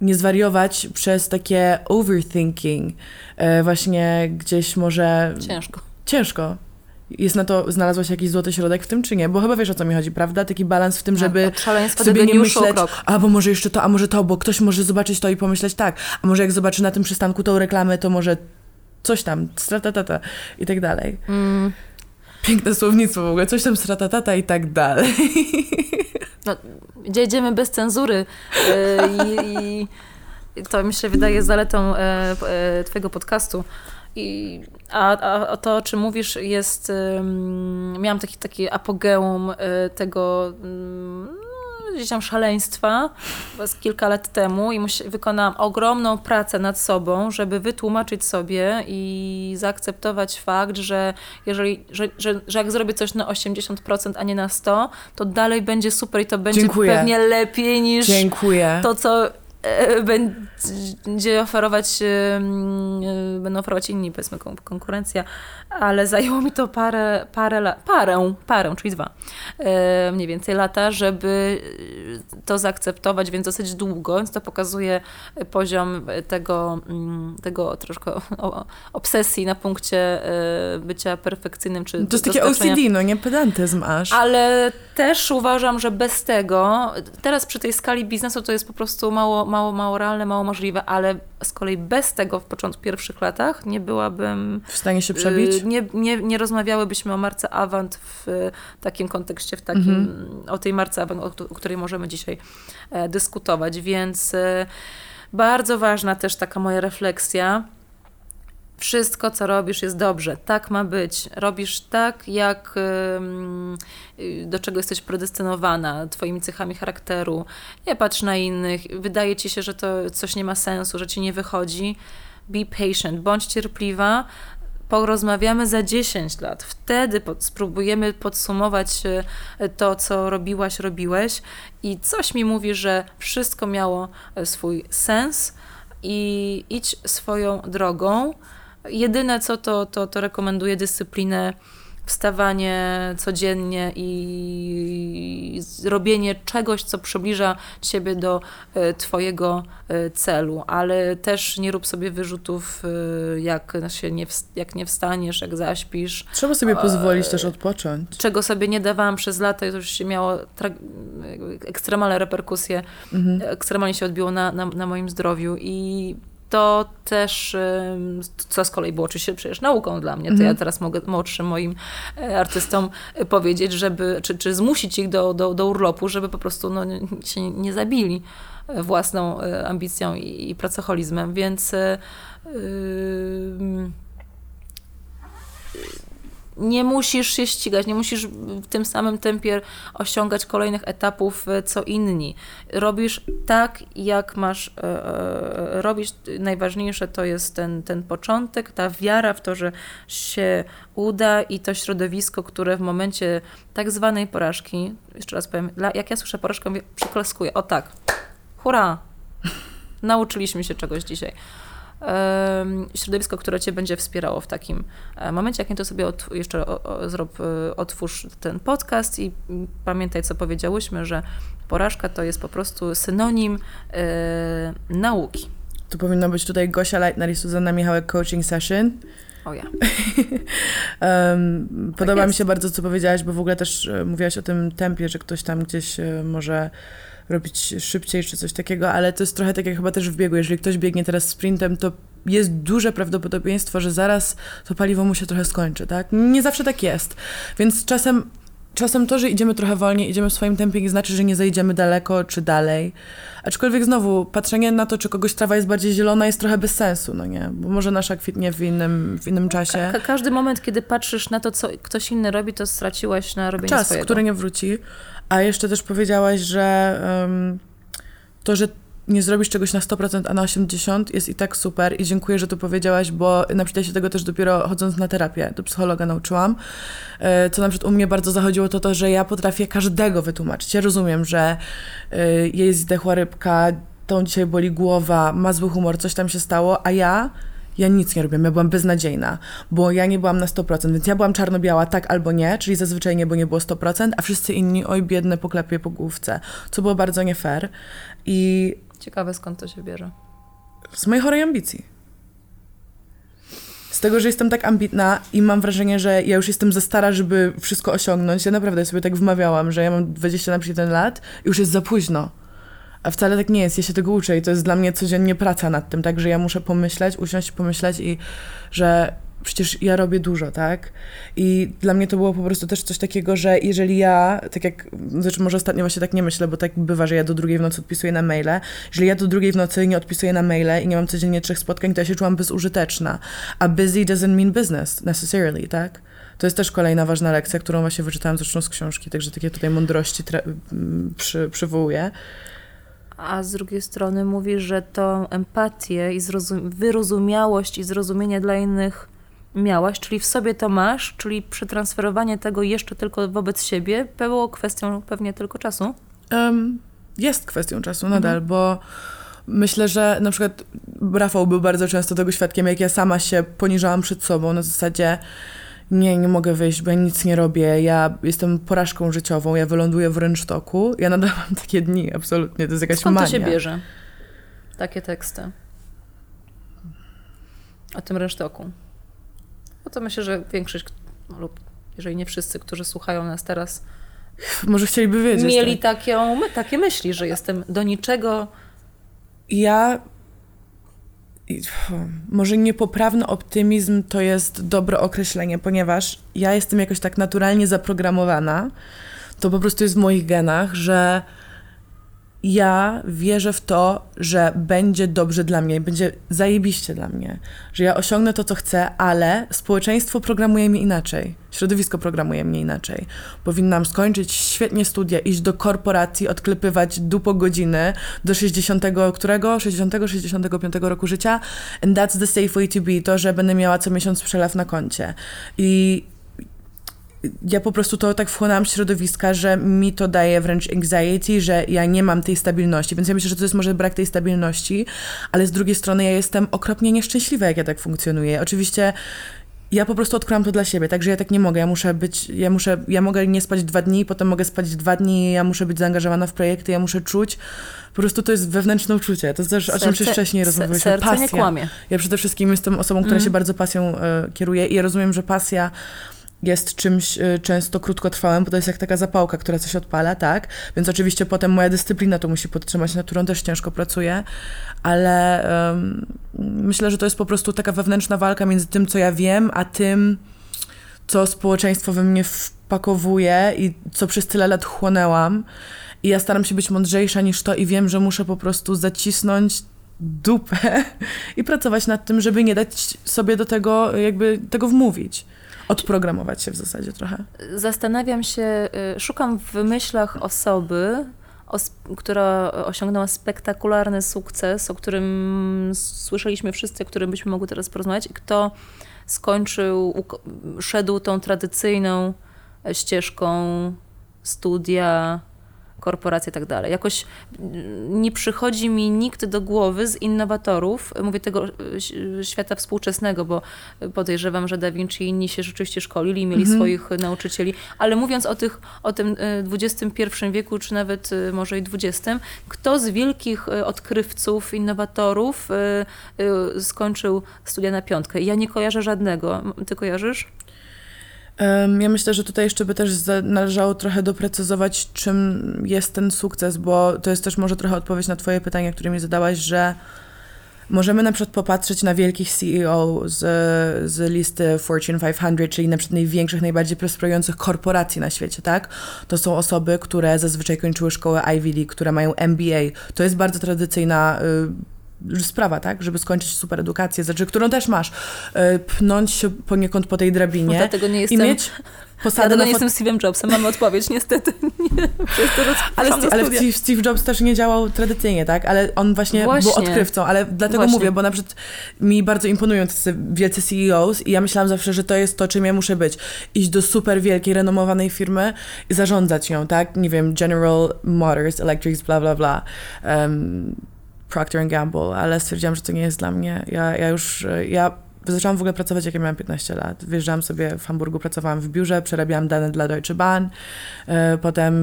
nie zwariować przez takie overthinking, e, właśnie gdzieś może Ciężko. ciężko. Jest na to, znalazłaś jakiś złoty środek w tym, czy nie? Bo chyba wiesz, o co mi chodzi, prawda? Taki balans w tym, żeby Tak, szaleństwa do sobie nie myśleć, krok. a bo może jeszcze to, a może to, bo ktoś może zobaczyć to i pomyśleć tak, a może jak zobaczy na tym przystanku tą reklamę, to może coś tam, stratatata i tak dalej. Mm, Piękne słownictwo w ogóle, coś tam stratatata i tak dalej. no, gdzie idziemy bez cenzury e, i, i to mi się wydaje zaletą e, e, twojego podcastu. I, a, a, a to, o czym mówisz, jest. Um, miałam taki, taki apogeum e, tego. Um, gdzieś tam szaleństwa z kilka lat temu i wykonałam ogromną pracę nad sobą, żeby wytłumaczyć sobie i zaakceptować fakt, że jeżeli, że, że, że jak zrobię coś na 80%, a nie na 100%, to dalej będzie super i to będzie Dziękuję. pewnie lepiej niż Dziękuję. to, co będzie oferować, e, mm, e, będą oferować inni, powiedzmy, kon- konkurencja, ale zajęło mi to parę, parę lat, parę, parę, czyli dwa, e, mniej więcej lata, żeby e, to zaakceptować, więc dosyć długo, więc to pokazuje poziom tego, mm, tego troszkę obsesji na punkcie e, bycia perfekcyjnym, czy to jest takie OCD, no nie pedantyzm aż. ale też uważam, że bez tego, teraz przy tej skali biznesu to jest po prostu mało, mało, mało realne, mało możliwe, ale z kolei bez tego w początku pierwszych latach nie byłabym. W stanie się przebić? y, Nie, nie, nie rozmawiałybyśmy o marce Avant w takim kontekście, w takim, o tej marce Avant, o, o której możemy dzisiaj e, dyskutować. Więc e, bardzo ważna też taka moja refleksja. Wszystko, co robisz, jest dobrze. Tak ma być. Robisz tak, jak do czego jesteś predestynowana, twoimi cechami charakteru. Nie patrz na innych. Wydaje ci się, że to coś nie ma sensu, że ci nie wychodzi. Be patient, bądź cierpliwa. Porozmawiamy za 10 lat. Wtedy pod, spróbujemy podsumować y, to, co robiłaś, robiłeś. I coś mi mówi, że wszystko miało y, swój sens i idź swoją drogą. Jedyne co to, to, to rekomenduję dyscyplinę, wstawanie codziennie i robienie czegoś, co przybliża ciebie do e, twojego e, celu, ale też nie rób sobie wyrzutów, e, jak, się nie, jak nie wstaniesz, jak zaśpisz, Trzeba sobie pozwolić też odpocząć. czego sobie nie dawałam przez lata i to już się miało ekstremalne reperkusje, Mhm. ekstremalnie się odbiło na, na, na moim zdrowiu i to też, co z kolei było oczywiście przecież nauką dla mnie, to Mhm. ja teraz mogę młodszym moim e, artystom e, powiedzieć, żeby, czy, czy zmusić ich do, do, do urlopu, żeby po prostu no, się nie zabili e, własną ambicją i, i pracoholizmem, więc ym, nie musisz się ścigać, nie musisz w tym samym tempie osiągać kolejnych etapów e, co inni. Robisz tak, jak masz e, e, robić. Najważniejsze to jest ten, ten początek, ta wiara w to, że się uda i to środowisko, które w momencie tak zwanej porażki, jeszcze raz powiem, jak ja słyszę porażkę, mówię, przyklaskuję. O tak, hurra, nauczyliśmy się czegoś dzisiaj środowisko, które cię będzie wspierało w takim e, momencie. Jak nie, to sobie od, jeszcze zrób, e, otwórz ten podcast i pamiętaj, co powiedziałyśmy, że porażka to jest po prostu synonim e, nauki. Tu powinno być tutaj Gosia Leitner i Suzanna Michałek Coaching Session. O ja. um, podoba tak mi się bardzo, co powiedziałaś, bo w ogóle też mówiłaś o tym tempie, że ktoś tam gdzieś może robić szybciej czy coś takiego, ale to jest trochę tak jak chyba też w biegu. Jeżeli ktoś biegnie teraz sprintem, to jest duże prawdopodobieństwo, że zaraz to paliwo mu się trochę skończy, tak? Nie zawsze tak jest. Więc czasem czasem to, że idziemy trochę wolniej, idziemy w swoim tempie, nie znaczy, że nie zejdziemy daleko czy dalej. Aczkolwiek znowu, patrzenie na to, czy kogoś trawa jest bardziej zielona, jest trochę bez sensu, no nie? Bo może nasza kwitnie w innym, w innym czasie. Ka każdy moment, kiedy patrzysz na to, co ktoś inny robi, to straciłaś na robienie Czas, swojego. który nie wróci. A jeszcze też powiedziałaś, że um, to, że nie zrobisz czegoś na 100%, a na 80% jest i tak super i dziękuję, że to powiedziałaś, bo na się tego też dopiero chodząc na terapię, do psychologa nauczyłam. E, co na przykład u mnie bardzo zachodziło, to to, że ja potrafię każdego wytłumaczyć. Ja rozumiem, że e, jej zdechła rybka, tą dzisiaj boli głowa, ma zły humor, coś tam się stało, a ja ja nic nie robiłam, ja byłam beznadziejna, bo ja nie byłam na 100%, więc ja byłam czarno-biała tak albo nie, czyli zazwyczaj nie, bo nie było 100%, a wszyscy inni, oj biedne, poklepie po główce, co było bardzo nie fair. I... Ciekawe skąd to się bierze. Z mojej chorej ambicji. Z tego, że jestem tak ambitna i mam wrażenie, że ja już jestem za stara, żeby wszystko osiągnąć. Ja naprawdę sobie tak wmawiałam, że ja mam 20 na przykład lat i już jest za późno. A wcale tak nie jest, ja się tego uczę i to jest dla mnie codziennie praca nad tym, tak, że ja muszę pomyśleć, usiąść, pomyśleć i że przecież ja robię dużo, tak? I dla mnie to było po prostu też coś takiego, że jeżeli ja, tak jak, znaczy może ostatnio właśnie tak nie myślę, bo tak bywa, że ja do drugiej w nocy odpisuję na maile, jeżeli ja do drugiej w nocy nie odpisuję na maile i nie mam codziennie trzech spotkań, to ja się czułam bezużyteczna. A busy doesn't mean business necessarily, tak? To jest też kolejna ważna lekcja, którą właśnie wyczytałam zresztą z książki, także takie tutaj mądrości przy, przywołuję a z drugiej strony mówi, że tą empatię i wyrozumiałość i zrozumienie dla innych miałaś, czyli w sobie to masz, czyli przetransferowanie tego jeszcze tylko wobec siebie było kwestią pewnie tylko czasu? Um, jest kwestią czasu nadal, mhm. bo myślę, że na przykład Rafał był bardzo często tego świadkiem, jak ja sama się poniżałam przed sobą na zasadzie nie, nie mogę wyjść, bo ja nic nie robię, ja jestem porażką życiową, ja wyląduję w rynsztoku. Ja nadal mam takie dni, absolutnie, to jest jakaś Skąd mania. to się bierze? Takie teksty. O tym rynsztoku. No to myślę, że większość, lub jeżeli nie wszyscy, którzy słuchają nas teraz, może chcieliby wiedzieć. Mieli tak. takie, takie myśli, że jestem do niczego. Ja może niepoprawny optymizm to jest dobre określenie, ponieważ ja jestem jakoś tak naturalnie zaprogramowana. To po prostu jest w moich genach, że ja wierzę w to, że będzie dobrze dla mnie, będzie zajebiście dla mnie, że ja osiągnę to, co chcę, ale społeczeństwo programuje mnie inaczej, środowisko programuje mnie inaczej. Powinnam skończyć świetnie studia, iść do korporacji, odklepywać dupo godziny do 60, którego? 60, 65 roku życia and that's the safe way to be, to, że będę miała co miesiąc przelew na koncie. I ja po prostu to tak wchłonęłam środowiska, że mi to daje wręcz anxiety, że ja nie mam tej stabilności, więc ja myślę, że to jest może brak tej stabilności, ale z drugiej strony ja jestem okropnie nieszczęśliwa, jak ja tak funkcjonuję. Oczywiście ja po prostu odkryłam to dla siebie, także ja tak nie mogę. Ja muszę być, ja muszę, ja mogę nie spać dwa dni, potem mogę spać dwa dni, ja muszę być zaangażowana w projekty, ja muszę czuć. Po prostu to jest wewnętrzne uczucie. To jest też, serce, o czym się wcześniej rozmawialiśmy. Serce nie kłamie. Ja przede wszystkim jestem osobą, która mm. się bardzo pasją y, kieruje i ja rozumiem, że pasja jest czymś y, często krótkotrwałym, bo to jest jak taka zapałka, która coś odpala, tak? Więc oczywiście potem moja dyscyplina to musi podtrzymać, nad którą też ciężko pracuję, ale um, myślę, że to jest po prostu taka wewnętrzna walka między tym, co ja wiem, a tym, co społeczeństwo we mnie wpakowuje i co przez tyle lat chłonęłam. I ja staram się być mądrzejsza niż to i wiem, że muszę po prostu zacisnąć dupę i pracować nad tym, żeby nie dać sobie do tego jakby tego wmówić. Odprogramować się w zasadzie trochę. Zastanawiam się, y, szukam w myślach osoby, os która osiągnęła spektakularny sukces, o którym słyszeliśmy wszyscy, o którym byśmy mogli teraz porozmawiać, kto skończył, szedł tą tradycyjną ścieżką studia, korporacje i tak dalej. Jakoś nie przychodzi mi nikt do głowy z innowatorów, mówię tego e, świata współczesnego, bo podejrzewam, że Da Vinci i inni się rzeczywiście szkolili i mieli mhm. swoich nauczycieli, ale mówiąc o, tych, o tym XXI e, wieku, czy nawet e, może i XX, kto z wielkich odkrywców, innowatorów skończył studia na piątkę? Ja nie kojarzę żadnego. Ty kojarzysz? Ja myślę, że tutaj jeszcze by też należało trochę doprecyzować, czym jest ten sukces, bo to jest też może trochę odpowiedź na Twoje pytanie, które mi zadałaś, że możemy na przykład popatrzeć na wielkich CEO z, z listy Fortune 500, czyli na przykład największych, najbardziej prosperujących korporacji na świecie, tak? To są osoby, które zazwyczaj kończyły szkołę Ivy League, które mają MBA. To jest bardzo tradycyjna. Y sprawa, tak? Żeby skończyć super edukację, znaczy, którą też masz, e, pnąć się poniekąd po tej drabinie no, dlatego nie jestem, i mieć posadę Dlatego nie jestem Steve'em Jobsem, mamy odpowiedź, niestety. Nie, ale, Steve, ale Steve, Jobs też nie działał tradycyjnie, tak? Ale on właśnie, właśnie. był odkrywcą, ale dlatego właśnie. mówię, bo na przykład mi bardzo imponują tacy wielcy CEOs i ja myślałam zawsze, że to jest to, czym ja muszę być. Iść do super wielkiej, renomowanej firmy i zarządzać nią, tak? Nie wiem, General Motors, Electric, bla, bla, bla. Um, Procter Gamble, ale stwierdziłam, że to nie jest dla mnie. Ja, ja już, ja zaczęłam w ogóle pracować, jak ja miałam 15 lat. Wjeżdżałam sobie w Hamburgu, pracowałam w biurze, przerabiałam dane dla Deutsche Bahn. E, potem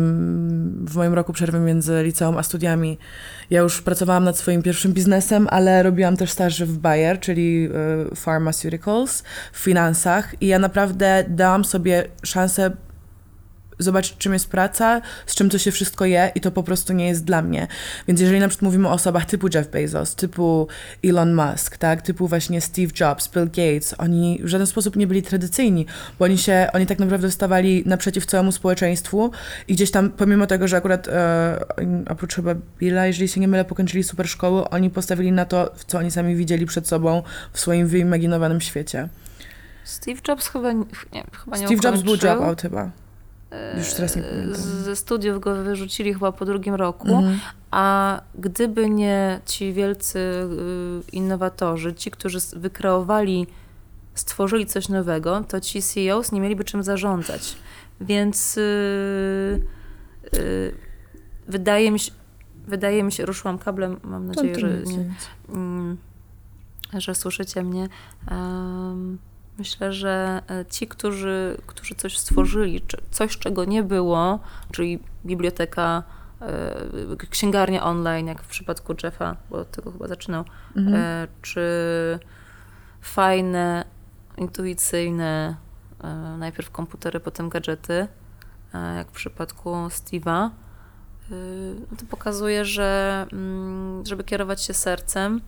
w moim roku przerwy między liceum a studiami ja już pracowałam nad swoim pierwszym biznesem, ale robiłam też staż w Bayer, czyli e, pharmaceuticals, w finansach i ja naprawdę dałam sobie szansę zobaczyć, czym jest praca, z czym to się wszystko je i to po prostu nie jest dla mnie. Więc jeżeli na przykład mówimy o osobach typu Jeff Bezos, typu Elon Musk, tak, typu właśnie Steve Jobs, Bill Gates, oni w żaden sposób nie byli tradycyjni, bo oni się, oni tak naprawdę stawali naprzeciw całemu społeczeństwu i gdzieś tam, pomimo tego, że akurat e, oprócz chyba Billa, jeżeli się nie mylę, pokończyli super szkoły, oni postawili na to, co oni sami widzieli przed sobą w swoim wyimaginowanym świecie. Steve Jobs chyba nie, chyba nie Steve Jobs był dropout chyba. Już teraz nie pamiętam. Ze studiów go wyrzucili chyba po drugim roku, mhm. a gdyby nie ci wielcy y, innowatorzy, ci, którzy wykreowali, stworzyli coś nowego, to ci CEOs nie mieliby czym zarządzać. Więc yy, yy, wydaje mi się, wydaje mi się, ruszyłam kablem, mam nadzieję, że, nie, yy, że słyszycie mnie. Um, Myślę, że e, ci, którzy, którzy coś stworzyli, coś, czego nie było, czyli biblioteka, e, księgarnia online, jak w przypadku Jeffa, bo od tego chyba zaczynał, mhm. E, czy fajne, intuicyjne, najpierw komputery, potem gadżety, jak w przypadku Steve'a, to pokazuje, że mm, żeby kierować się sercem,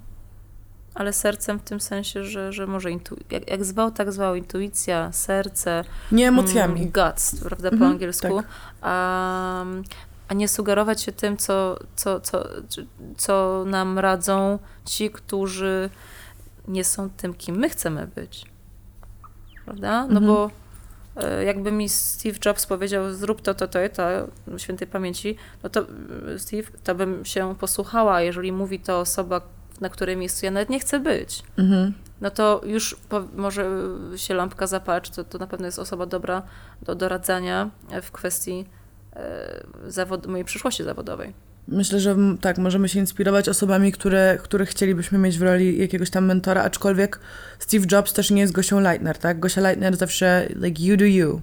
ale sercem w tym sensie, że, że może intu... jak, jak zwał, tak zwał, intuicja, serce. Nie emocjami. Mm, guts, prawda, mhm, po angielsku. Tak. A, a nie sugerować się tym, co, co, co, co nam radzą ci, którzy nie są tym, kim my chcemy być. Prawda? No mhm. bo e, jakby mi Steve Jobs powiedział, zrób to, to, to, to, świętej pamięci, no to e, Steve, to bym się posłuchała, jeżeli mówi to osoba, na którym miejscu ja nawet nie chcę być. Mhm. No to już po, może się lampka zapalczy, to, to na pewno jest osoba dobra do doradzania w kwestii e, zawod, mojej przyszłości zawodowej. Myślę, że tak, możemy się inspirować osobami, które, których chcielibyśmy mieć w roli jakiegoś tam mentora, aczkolwiek Steve Jobs też nie jest Gosią Leitner, tak? Gosia Leitner zawsze like you do you.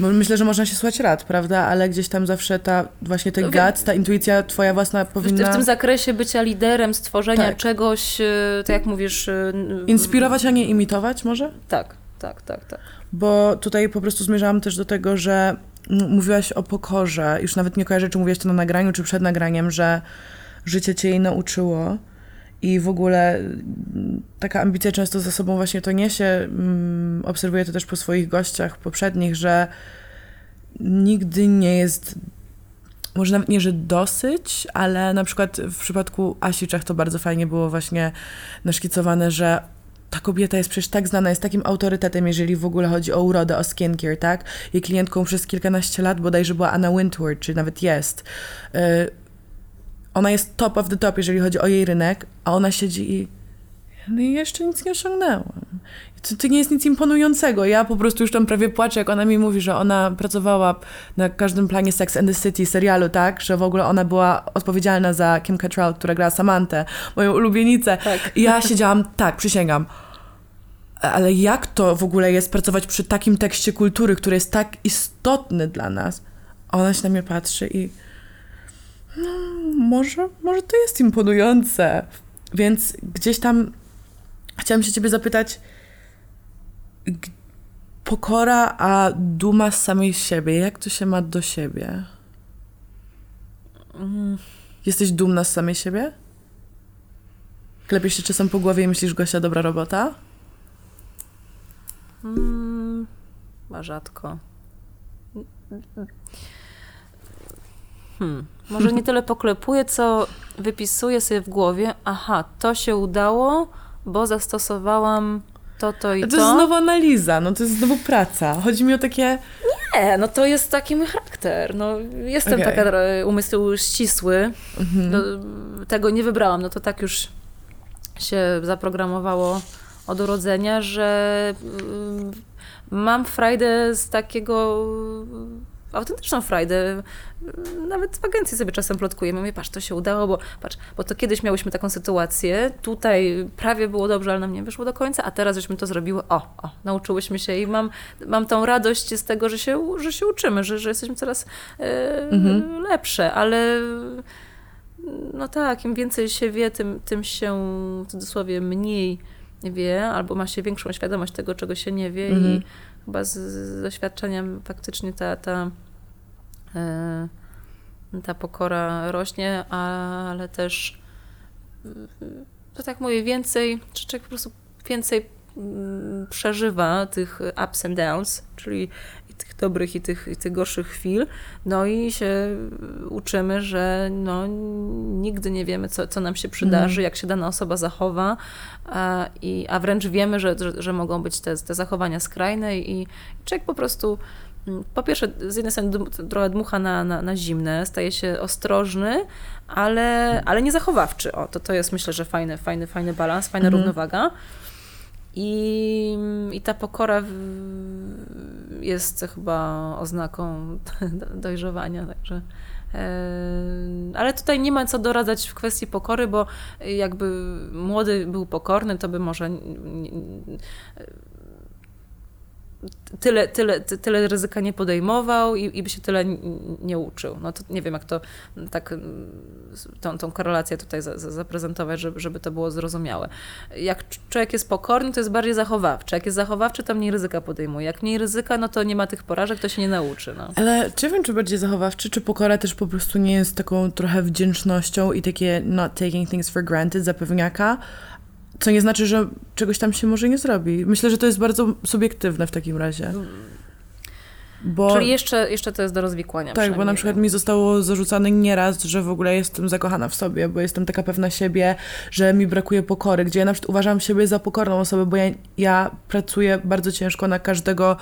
Myślę, że można się słuchać rad, prawda? Ale gdzieś tam zawsze ta, właśnie ten gut, ta intuicja twoja własna powinna... W, w tym zakresie bycia liderem, stworzenia tak. czegoś, e, tak jak mówisz... E, Inspirować, a nie imitować może? Tak, tak, tak, tak. Bo tutaj po prostu zmierzałam też do tego, że mówiłaś o pokorze, już nawet nie kojarzę, czy mówiłaś to na nagraniu, czy przed nagraniem, że życie cię jej nauczyło. I w ogóle mm, taka ambicja często za sobą właśnie to niesie. Mm, obserwuję to też po swoich gościach poprzednich, że nigdy nie jest, może nawet nie, że dosyć, ale na przykład w przypadku Asi Czech to bardzo fajnie było właśnie naszkicowane, że ta kobieta jest przecież tak znana, jest takim autorytetem, jeżeli w ogóle chodzi o urodę, o skincare, tak? Jej klientką przez kilkanaście lat bodajże była Anna Wintour, czy nawet jest. Ona jest top of the top, jeżeli chodzi o jej rynek, a ona siedzi i no i jeszcze nic nie osiągnęłam. To, to nie jest nic imponującego. Ja po prostu już tam prawie płaczę, jak ona mi mówi, że ona pracowała na każdym planie Sex and the City serialu, tak? Że w ogóle ona była odpowiedzialna za Kim Cattrall, która gra Samantę, moją ulubienicę. Tak. I ja siedziałam, tak, przysięgam. Ale jak to w ogóle jest pracować przy takim tekście kultury, który jest tak istotny dla nas? A ona się na mnie patrzy i no, może, może to jest imponujące. Więc gdzieś tam chciałam się ciebie zapytać, pokora, a duma z samej siebie, jak to się ma do siebie? Jesteś dumna z samej siebie? Klepiesz się czasem po głowie i myślisz, Gosia, dobra robota? Mm, rzadko. Hmm. Może nie tyle poklepuję, co wypisuję sobie w głowie, aha, to się udało, bo zastosowałam to, to i To to. jest znowu analiza, no to jest znowu praca. Chodzi mi o takie... Nie, no to jest taki mój charakter. No, jestem Okej. taka umysł ścisły. Mhm. No, tego nie wybrałam. No to tak już się zaprogramowało od urodzenia, że mm, mam frajdę z takiego autentyczną frajdę. Nawet w agencji sobie czasem plotkujemy. Mówię, patrz, to się udało, bo patrz, bo to kiedyś miałyśmy taką sytuację, tutaj prawie było dobrze, ale nam nie wyszło do końca, a teraz żeśmy to zrobiły, o, o, nauczyłyśmy się i mam, mam tą radość z tego, że się, że się uczymy, że, że jesteśmy coraz e, Mhm. lepsze, ale no tak, im więcej się wie, tym, tym się w cudzysłowie mniej wie, albo ma się większą świadomość tego, czego się nie wie Mhm. i chyba z, z doświadczeniem faktycznie ta, ta, e, ta pokora rośnie, ale też to tak mówię, więcej, czy człowiek po prostu więcej mm, przeżywa tych ups and downs, czyli dobrych i tych, i tych gorszych chwil, no i się uczymy, że no, nigdy nie wiemy, co, co nam się przydarzy, jak się dana osoba zachowa, a, i, a wręcz wiemy, że, że, że mogą być te, te zachowania skrajne i człowiek po prostu mm, po pierwsze, z jednej strony trochę dmucha na, na, na zimne, staje się ostrożny, ale, ale nie zachowawczy. O, to, to jest myślę, że fajny, fajny, fajny balans, fajna Mhm. równowaga. I, I ta pokora jest chyba oznaką dojrzewania, także. e, Ale tutaj nie ma co doradzać w kwestii pokory, bo jakby młody był pokorny, to by może tyle, tyle, ty- tyle ryzyka nie podejmował i, i by się tyle nie uczył. No to nie wiem, jak to tak mm, tą, tą korelację tutaj za, za, zaprezentować, żeby, żeby to było zrozumiałe. Jak cz- człowiek jest pokorny, to jest bardziej zachowawczy. Jak jest zachowawczy, to mniej ryzyka podejmuje. Jak mniej ryzyka, no to nie ma tych porażek, to się nie nauczy. No. Ale czy wiem, czy bardziej zachowawczy, czy pokora też po prostu nie jest taką trochę wdzięcznością i takie not taking things for granted zapewniaka, co nie znaczy, że czegoś tam się może nie zrobi. Myślę, że to jest bardzo subiektywne w takim razie. Bo, Czyli jeszcze, jeszcze to jest do rozwikłania. tak, bo na przykład mi zostało zarzucane nieraz, że w ogóle jestem zakochana w sobie, bo jestem taka pewna siebie, że mi brakuje pokory, gdzie ja na przykład uważam siebie za pokorną osobę, bo ja, ja pracuję bardzo ciężko na każdego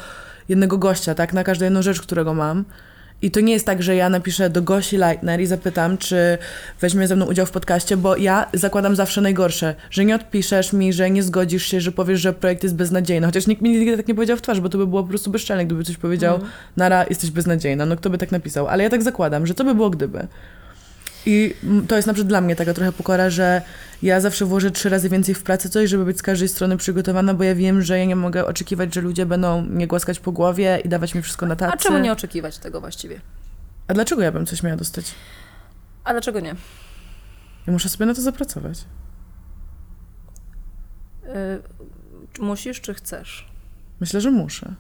jednego gościa, tak, na każdą jedną rzecz, którego mam. I to nie jest tak, że ja napiszę do Gosi Leitner i zapytam, czy weźmie ze mną udział w podcaście, bo ja zakładam zawsze najgorsze, że nie odpiszesz mi, że nie zgodzisz się, że powiesz, że projekt jest beznadziejny. Chociaż nikt mi nigdy tak nie powiedział w twarz, bo to by było po prostu bezczelne, gdyby coś powiedział, nara, jesteś beznadziejna. No kto by tak napisał? Ale ja tak zakładam, że to by było gdyby. I to jest na przykład dla mnie taka trochę pokora, że ja zawsze włożę trzy razy więcej w pracę coś, żeby być z każdej strony przygotowana, bo ja wiem, że ja nie mogę oczekiwać, że ludzie będą mnie głaskać po głowie i dawać mi wszystko na tacy. A czemu nie oczekiwać tego właściwie? A dlaczego ja bym coś miała dostać? A dlaczego nie? Ja muszę sobie na to zapracować. Y, musisz czy chcesz? Myślę, że muszę.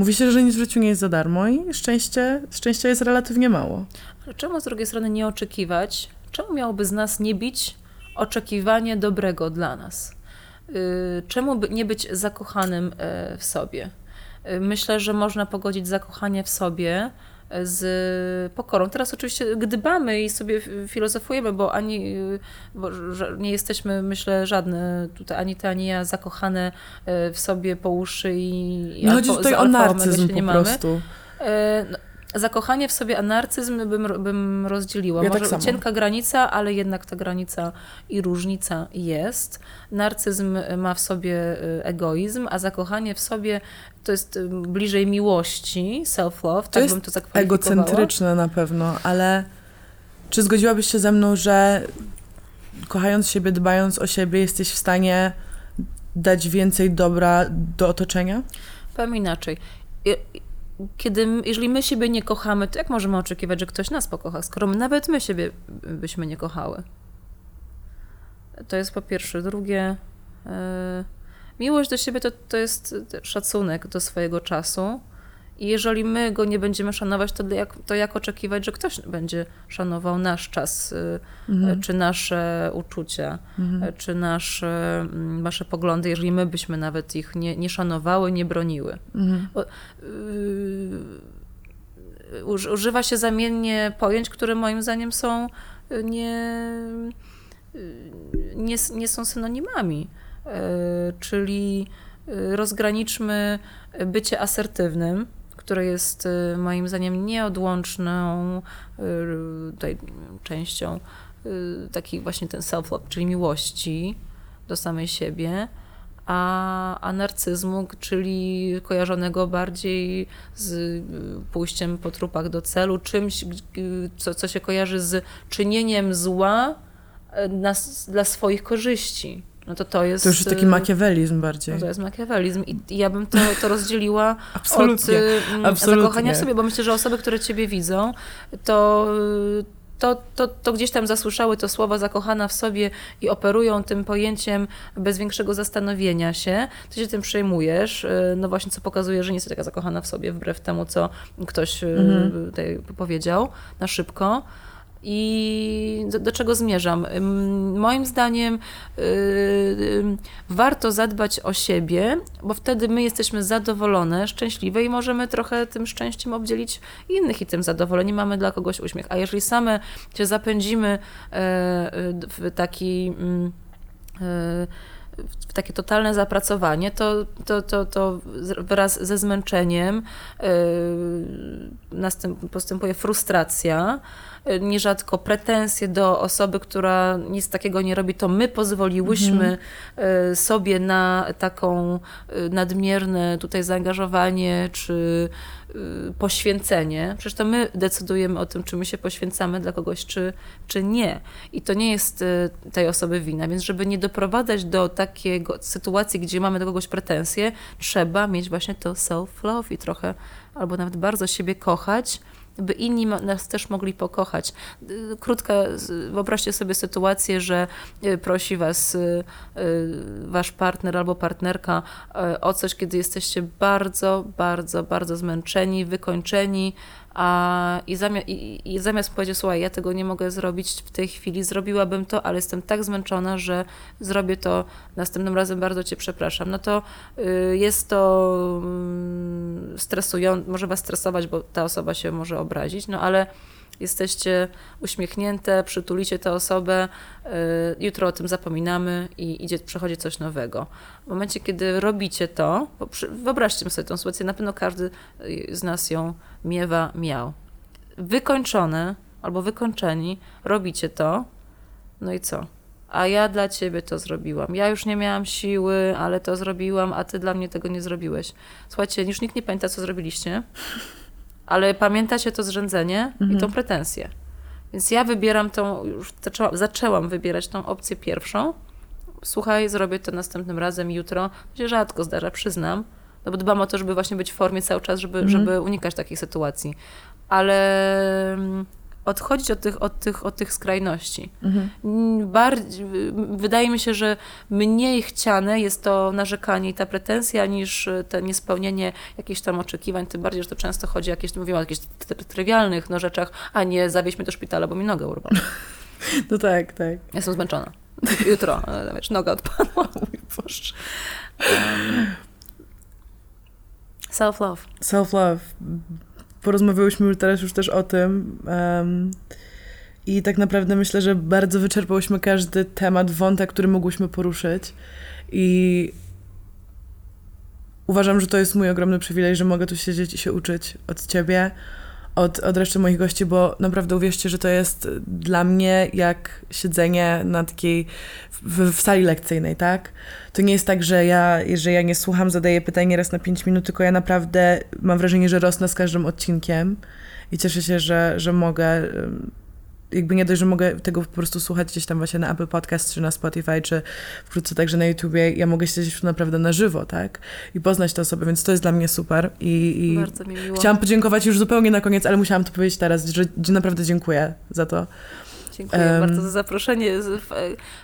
Mówi się, że nic w życiu nie jest za darmo i szczęście, szczęścia jest relatywnie mało. Ale czemu z drugiej strony nie oczekiwać? Czemu miałoby z nas nie bić oczekiwanie dobrego dla nas? Y, Czemu nie być zakochanym e, w sobie? Y, Myślę, że można pogodzić zakochanie w sobie z pokorą. Teraz oczywiście gdybamy i sobie filozofujemy, bo ani bo nie jesteśmy, myślę, żadne tutaj, ani ty, ani ja zakochane w sobie po uszy i, no, chodzi tutaj o narcyzm po prostu. No, zakochanie w sobie, a narcyzm bym, bym rozdzieliła. Ja Może tak cienka granica, ale jednak ta granica i różnica jest. Narcyzm ma w sobie y, egoizm, a zakochanie w sobie to jest y, bliżej miłości, self-love, tak bym to egocentryczne na pewno, ale czy zgodziłabyś się ze mną, że kochając siebie, dbając o siebie, jesteś w stanie dać więcej dobra do otoczenia? Powiem inaczej kiedy, jeżeli my siebie nie kochamy, to jak możemy oczekiwać, że ktoś nas pokocha, skoro my, nawet my siebie byśmy nie kochały? To jest po pierwsze. Drugie, yy, miłość do siebie to, to jest szacunek do swojego czasu, i jeżeli my go nie będziemy szanować, to jak, to jak oczekiwać, że ktoś będzie szanował nasz czas, y, mhm. czy nasze uczucia, mhm. czy nasze, mm, nasze poglądy, jeżeli my byśmy nawet ich nie, nie szanowały, nie broniły. Mhm. Bo, y, używa się zamiennie pojęć, które moim zdaniem są y, nie, nie, nie są synonimami. Czyli rozgraniczmy bycie asertywnym, które jest y, moim zdaniem nieodłączną y, tutaj częścią y, taki właśnie ten self-love, czyli miłości do samej siebie, a, a narcyzmu, czyli kojarzonego bardziej z pójściem po trupach do celu, czymś, co, co się kojarzy z czynieniem zła na, dla swoich korzyści no to to jest... To już jest taki y, makiawelizm bardziej. No to jest makiawelizm i ja bym to, to rozdzieliła Absolutnie. od y, Absolutnie. zakochania w sobie, bo myślę, że osoby, które ciebie widzą, to to, to, to gdzieś tam zasłyszały to słowo zakochana w sobie i operują tym pojęciem bez większego zastanowienia się. Ty się tym przejmujesz, y, no właśnie, co pokazuje, że nie jesteś taka zakochana w sobie, wbrew temu, co ktoś mhm. tutaj powiedział na szybko. I do, do, czego zmierzam? Moim zdaniem yy, warto zadbać o siebie, bo wtedy my jesteśmy zadowolone, szczęśliwe i możemy trochę tym szczęściem obdzielić innych i tym zadowoleni mamy dla kogoś uśmiech. A jeżeli same się zapędzimy yy, w taki yy, w takie totalne zapracowanie, to, to, to, to wraz ze zmęczeniem yy, postępuje frustracja, nierzadko pretensje do osoby, która nic takiego nie robi, to my pozwoliłyśmy mhm. sobie na taką y, nadmierne tutaj zaangażowanie czy poświęcenie. Przecież to my decydujemy o tym, czy my się poświęcamy dla kogoś, czy, czy nie. I to nie jest tej osoby wina. Więc żeby nie doprowadzać do takiego sytuacji, gdzie mamy do kogoś pretensje, trzeba mieć właśnie to self-love i trochę, albo nawet bardzo siebie kochać, by inni nas też mogli pokochać. Krótka, wyobraźcie sobie sytuację, że y, prosi was y, y, wasz partner albo partnerka o coś, kiedy jesteście bardzo, bardzo, bardzo zmęczeni, wykończeni, a, i, zamiast, i, i zamiast powiedzieć, słuchaj, ja tego nie mogę zrobić w tej chwili, zrobiłabym to, ale jestem tak zmęczona, że zrobię to następnym razem, bardzo cię przepraszam. No to y, jest to stresujące, może was stresować, bo ta osoba się może obrazić, no ale jesteście uśmiechnięte, przytulicie tę osobę, y, jutro o tym zapominamy i idzie, przechodzi coś nowego. W momencie, kiedy robicie to, wyobraźcie sobie tę sytuację, na pewno każdy y, z nas ją miewa, miał. Wykończone albo wykończeni, robicie to, no i co? A ja dla ciebie to zrobiłam. Ja już nie miałam siły, ale to zrobiłam, a ty dla mnie tego nie zrobiłeś. Słuchajcie, już nikt nie pamięta, co zrobiliście ale pamiętacie to zrzędzenie mhm. i tą pretensję. Więc ja wybieram tą, już zaczęłam, zaczęłam wybierać tą opcję pierwszą. Słuchaj, zrobię to następnym razem, jutro. To się rzadko zdarza, przyznam. No bo dbam o to, żeby właśnie być w formie cały czas, żeby, mhm. żeby unikać takich sytuacji. Ale mm, odchodzić od tych, od tych, od tych skrajności. Mhm. Bardziej, wydaje mi się, że mniej chciane jest to narzekanie i ta pretensja niż to niespełnienie jakichś tam oczekiwań, tym bardziej, że to często chodzi o jakieś, mówimy o jakichś trywialnych no, rzeczach, a nie zawieźmy do szpitala, bo mi nogę urwał. No tak, tak. Jestem zmęczona. Jutro, wiesz, noga odpadła. Mój Boże. Um, self-love. Self-love porozmawiałyśmy teraz już też o tym. Um, I tak naprawdę myślę, że bardzo wyczerpałyśmy każdy temat, wątek, który mogłyśmy poruszyć. I uważam, że to jest mój ogromny przywilej, że mogę tu siedzieć i się uczyć od ciebie, od, od reszty moich gości, bo naprawdę uwierzcie, że to jest dla mnie jak siedzenie na takiej, w, w sali lekcyjnej, tak? To nie jest tak, że ja, że ja nie słucham, zadaję pytanie raz na 5 minut, tylko ja naprawdę mam wrażenie, że rosnę z każdym odcinkiem i cieszę się, że, że mogę jakby nie dość, że mogę tego po prostu słuchać gdzieś tam właśnie na Apple Podcast, czy na Spotify, czy wkrótce także na YouTubie, ja mogę siedzieć tu naprawdę na żywo, tak? I poznać te osoby, więc to jest dla mnie super. I, i Bardzo mi miło. chciałam podziękować już zupełnie na koniec, ale musiałam to powiedzieć teraz, że naprawdę dziękuję za to. Dziękuję um, bardzo za zaproszenie.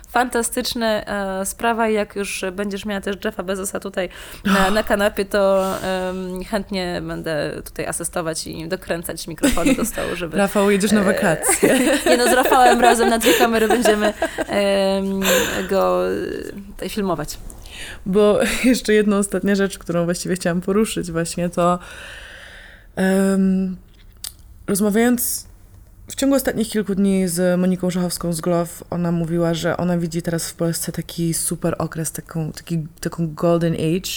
Fantastyczna e, sprawa. Jak już będziesz miała też Jeffa Bezosa tutaj na, na kanapie, to um, chętnie będę tutaj asystować i dokręcać mikrofony do stołu, żeby... Rafał, jedziesz na e, wakacje. nie no, z Rafałem razem na dwie kamery będziemy um, go tutaj filmować. Bo jeszcze jedna ostatnia rzecz, którą właściwie chciałam poruszyć właśnie, to rozmawiając w ciągu ostatnich kilku dni z Moniką Szachowską z Glow, ona mówiła, że ona widzi teraz w Polsce taki super okres, taką, taki, taką golden age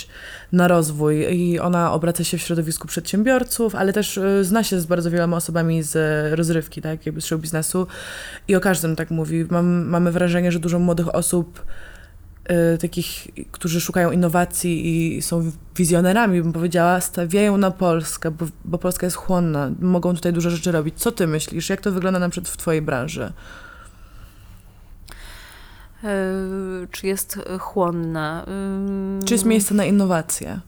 na rozwój i ona obraca się w środowisku przedsiębiorców, ale też y, zna się z bardzo wieloma osobami z rozrywki, tak, jakby z show biznesu i o każdym tak mówi. Mam, mamy wrażenie, że dużo młodych osób takich, którzy szukają innowacji i są wizjonerami, bym powiedziała, stawiają na Polskę, bo, bo Polska jest chłonna, mogą tutaj dużo rzeczy robić. Co ty myślisz? Jak to wygląda na przykład w twojej branży? Yy, czy jest chłonna? Czy jest miejsce na innowacje?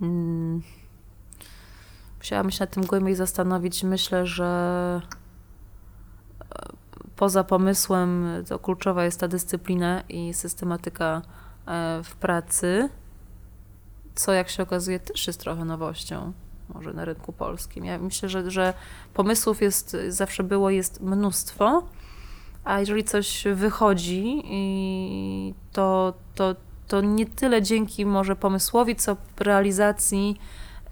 Yy... Musiałam się nad tym głębiej zastanowić. Myślę, że poza pomysłem to kluczowa jest ta dyscyplina i systematyka e, w pracy, co jak się okazuje też jest trochę nowością może na rynku polskim. Ja myślę, że, że pomysłów jest, zawsze było, jest mnóstwo, a jeżeli coś wychodzi, to, to, to nie tyle dzięki może pomysłowi, co realizacji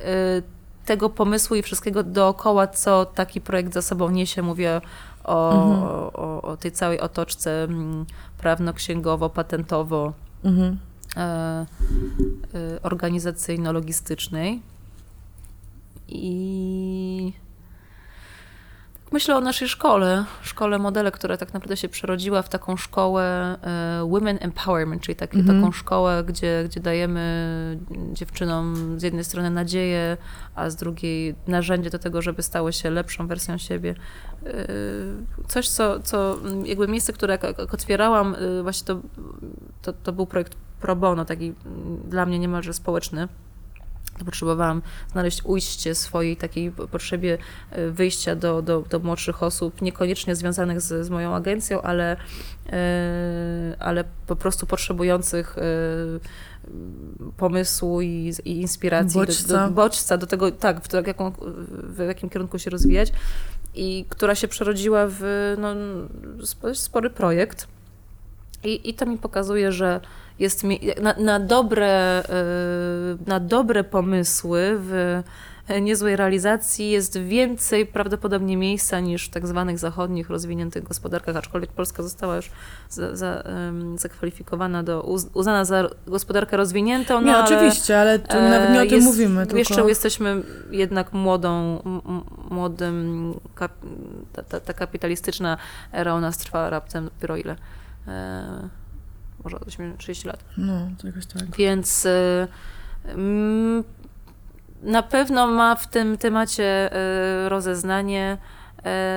e, tego pomysłu i wszystkiego dookoła, co taki projekt za sobą niesie. Mówię o, mhm. o, o, o, tej całej otoczce mm, prawno-księgowo-patentowo. Mhm. E, e, organizacyjno-logistycznej. I Myślę o naszej szkole, szkole modele, która tak naprawdę się przerodziła w taką szkołę e, Women Empowerment, czyli taki, -hmm. taką szkołę, gdzie, gdzie dajemy dziewczynom z jednej strony nadzieję, a z drugiej narzędzie do tego, żeby stały się lepszą wersją siebie. E, coś, co, co jakby miejsce, które jak, jak otwierałam, e, właśnie to, to, to był projekt pro bono, taki dla mnie niemalże społeczny potrzebowałam znaleźć ujście swojej takiej potrzebie e, wyjścia do, do, do młodszych osób, niekoniecznie związanych z, z moją agencją, ale, e, ale po prostu potrzebujących e, pomysłu i, i inspiracji, bodźca. Do, do, bodźca do tego, tak, w, w, jaką, w jakim kierunku się rozwijać i która się przerodziła w no, spory projekt. I, I to mi pokazuje, że jest na, na, dobre, y, na dobre pomysły w niezłej realizacji jest więcej prawdopodobnie miejsca niż w tak zwanych zachodnich, rozwiniętych gospodarkach, aczkolwiek Polska została już za, za, zakwalifikowana do, uznana za gospodarkę rozwiniętą. No nie, oczywiście, ale tu e, nawet nie o tym jest, mówimy. Tylko... Jeszcze jesteśmy jednak młodą, młodym, kap, ta, ta, ta, kapitalistyczna era u nas trwa raptem dopiero ile? E, może 30 lat. No, jakoś tak. Więc y, mm, na pewno ma w tym temacie y, rozeznanie.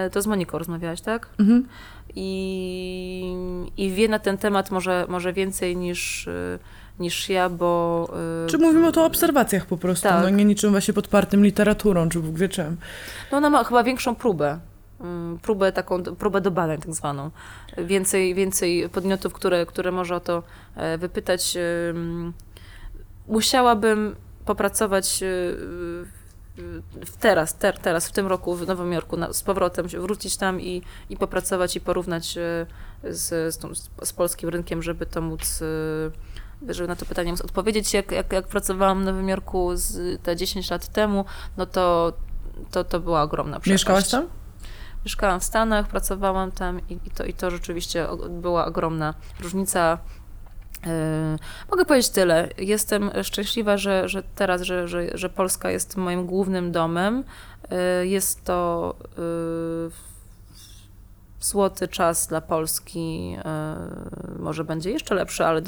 Y, to z Moniką rozmawiałaś, tak? Mhm. I, I wie na ten temat może, może więcej niż, niż ja, bo... Czy mówimy o to o obserwacjach po prostu, tak. no nie niczym właśnie podpartym literaturą, czy Bóg wie czym. No ona ma chyba większą próbę próbę taką, próbę do badań tak zwaną. Więcej, więcej podmiotów, które, które może o to e, wypytać. Musiałabym popracować e, teraz, ter, teraz, w tym roku w Nowym Jorku na, z powrotem, wrócić tam i, i popracować i porównać e, z, z, z polskim rynkiem, żeby to móc żeby na to pytanie móc odpowiedzieć. Jak, jak, jak pracowałam w Nowym Jorku z, te 10 lat temu, no to, to, to była ogromna przepaść. Mieszkałaś tam? Mieszkałam w Stanach, pracowałam tam i, i, to, i to rzeczywiście była ogromna różnica. Yy, mogę powiedzieć tyle. Jestem szczęśliwa, że, że teraz, że, że, że Polska jest moim głównym domem. Yy, jest to yy, złoty czas dla Polski. Może będzie jeszcze lepszy, ale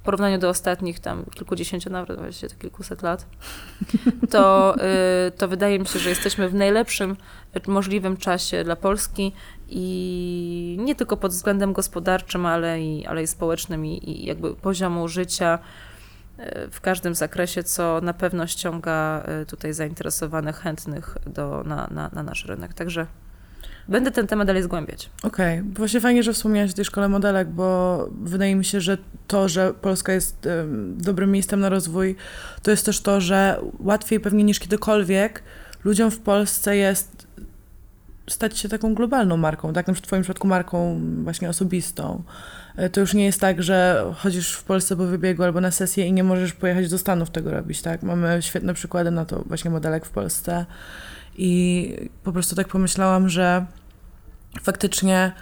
w porównaniu do ostatnich tam kilkudziesięciu, nawet właściwie kilkuset lat, to, y, to wydaje mi się, że jesteśmy w najlepszym możliwym czasie dla Polski i nie tylko pod względem gospodarczym, ale i, ale i społecznym i, i jakby poziomu życia y, w każdym zakresie, co na pewno ściąga y, tutaj zainteresowanych, chętnych do, na, na, na nasz rynek. Także Będę ten temat dalej zgłębiać. Okej, okay. właśnie fajnie, że wspomniałaś o tej szkole modelek, bo wydaje mi się, że to, że Polska jest um, dobrym miejscem na rozwój, to jest też to, że łatwiej pewnie niż kiedykolwiek ludziom w Polsce jest stać się taką globalną marką, tak? Na przykład w twoim przypadku marką właśnie osobistą. E, to już nie jest tak, że chodzisz w Polsce po wybiegu albo na sesję i nie możesz pojechać do Stanów tego robić, tak? Mamy świetne przykłady na to właśnie modelek w Polsce i po prostu tak pomyślałam, że faktycznie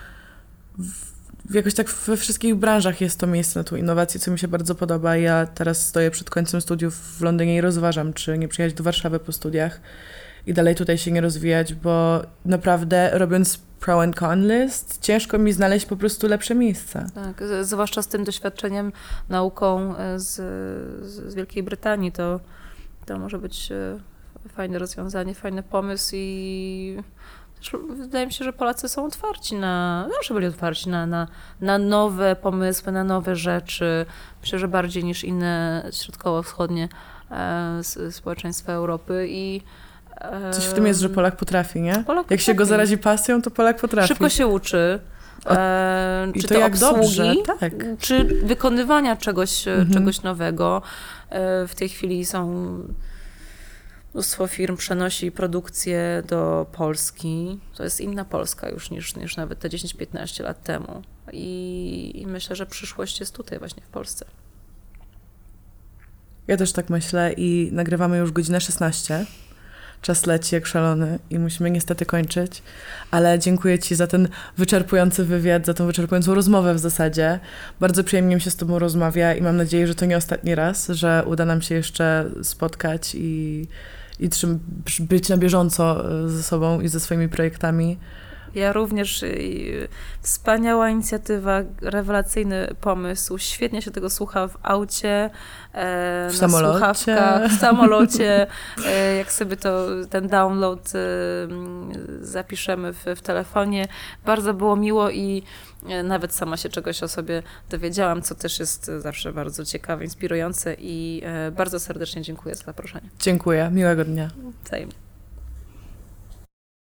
w, jakoś tak we wszystkich branżach jest to miejsce na tą innowację, co mi się bardzo podoba. Ja teraz stoję przed końcem studiów w Londynie i rozważam, czy nie przyjechać do Warszawy po studiach i dalej tutaj się nie rozwijać, bo naprawdę robiąc pro and con list, ciężko mi znaleźć po prostu lepsze miejsce. Tak, zwłaszcza z tym doświadczeniem, nauką e, z, z Wielkiej Brytanii, to, to może być e, fajne rozwiązanie, fajny pomysł i wydaje mi się, że Polacy są otwarci na, zawsze byli otwarci na, na, na nowe pomysły, na nowe rzeczy. Myślę, że bardziej niż inne środkowo-wschodnie e, społeczeństwa Europy i e, Coś w tym jest, że Polak potrafi, nie? Polak Jak potrafi. się go zarazi pasją, to Polak potrafi. Szybko się uczy. E, I czy to, to jak obsługi, dobrze, tak. czy wykonywania czegoś, mhm. czegoś nowego. E, w tej chwili są Mnóstwo firm przenosi produkcję do Polski. To jest inna Polska już niż, niż nawet te 10-15 lat temu. I, I myślę, że przyszłość jest tutaj, właśnie w Polsce. Ja też tak myślę i nagrywamy już godzinę 16. Czas leci jak szalony i musimy niestety kończyć, ale dziękuję Ci za ten wyczerpujący wywiad, za tą wyczerpującą rozmowę w zasadzie. Bardzo przyjemnie mi się z Tobą rozmawia i mam nadzieję, że to nie ostatni raz, że uda nam się jeszcze spotkać i i być na bieżąco e, ze sobą i ze swoimi projektami. Ja również. Wspaniała inicjatywa, rewelacyjny pomysł. Świetnie się tego słucha w aucie, e, w samolocie. słuchawkach, w samolocie. Jak sobie to, ten download zapiszemy w, w telefonie. Bardzo było miło i nawet sama się czegoś o sobie dowiedziałam, co też jest zawsze bardzo ciekawe, inspirujące i bardzo serdecznie dziękuję za zaproszenie. Dziękuję, miłego dnia. Wzajemnie.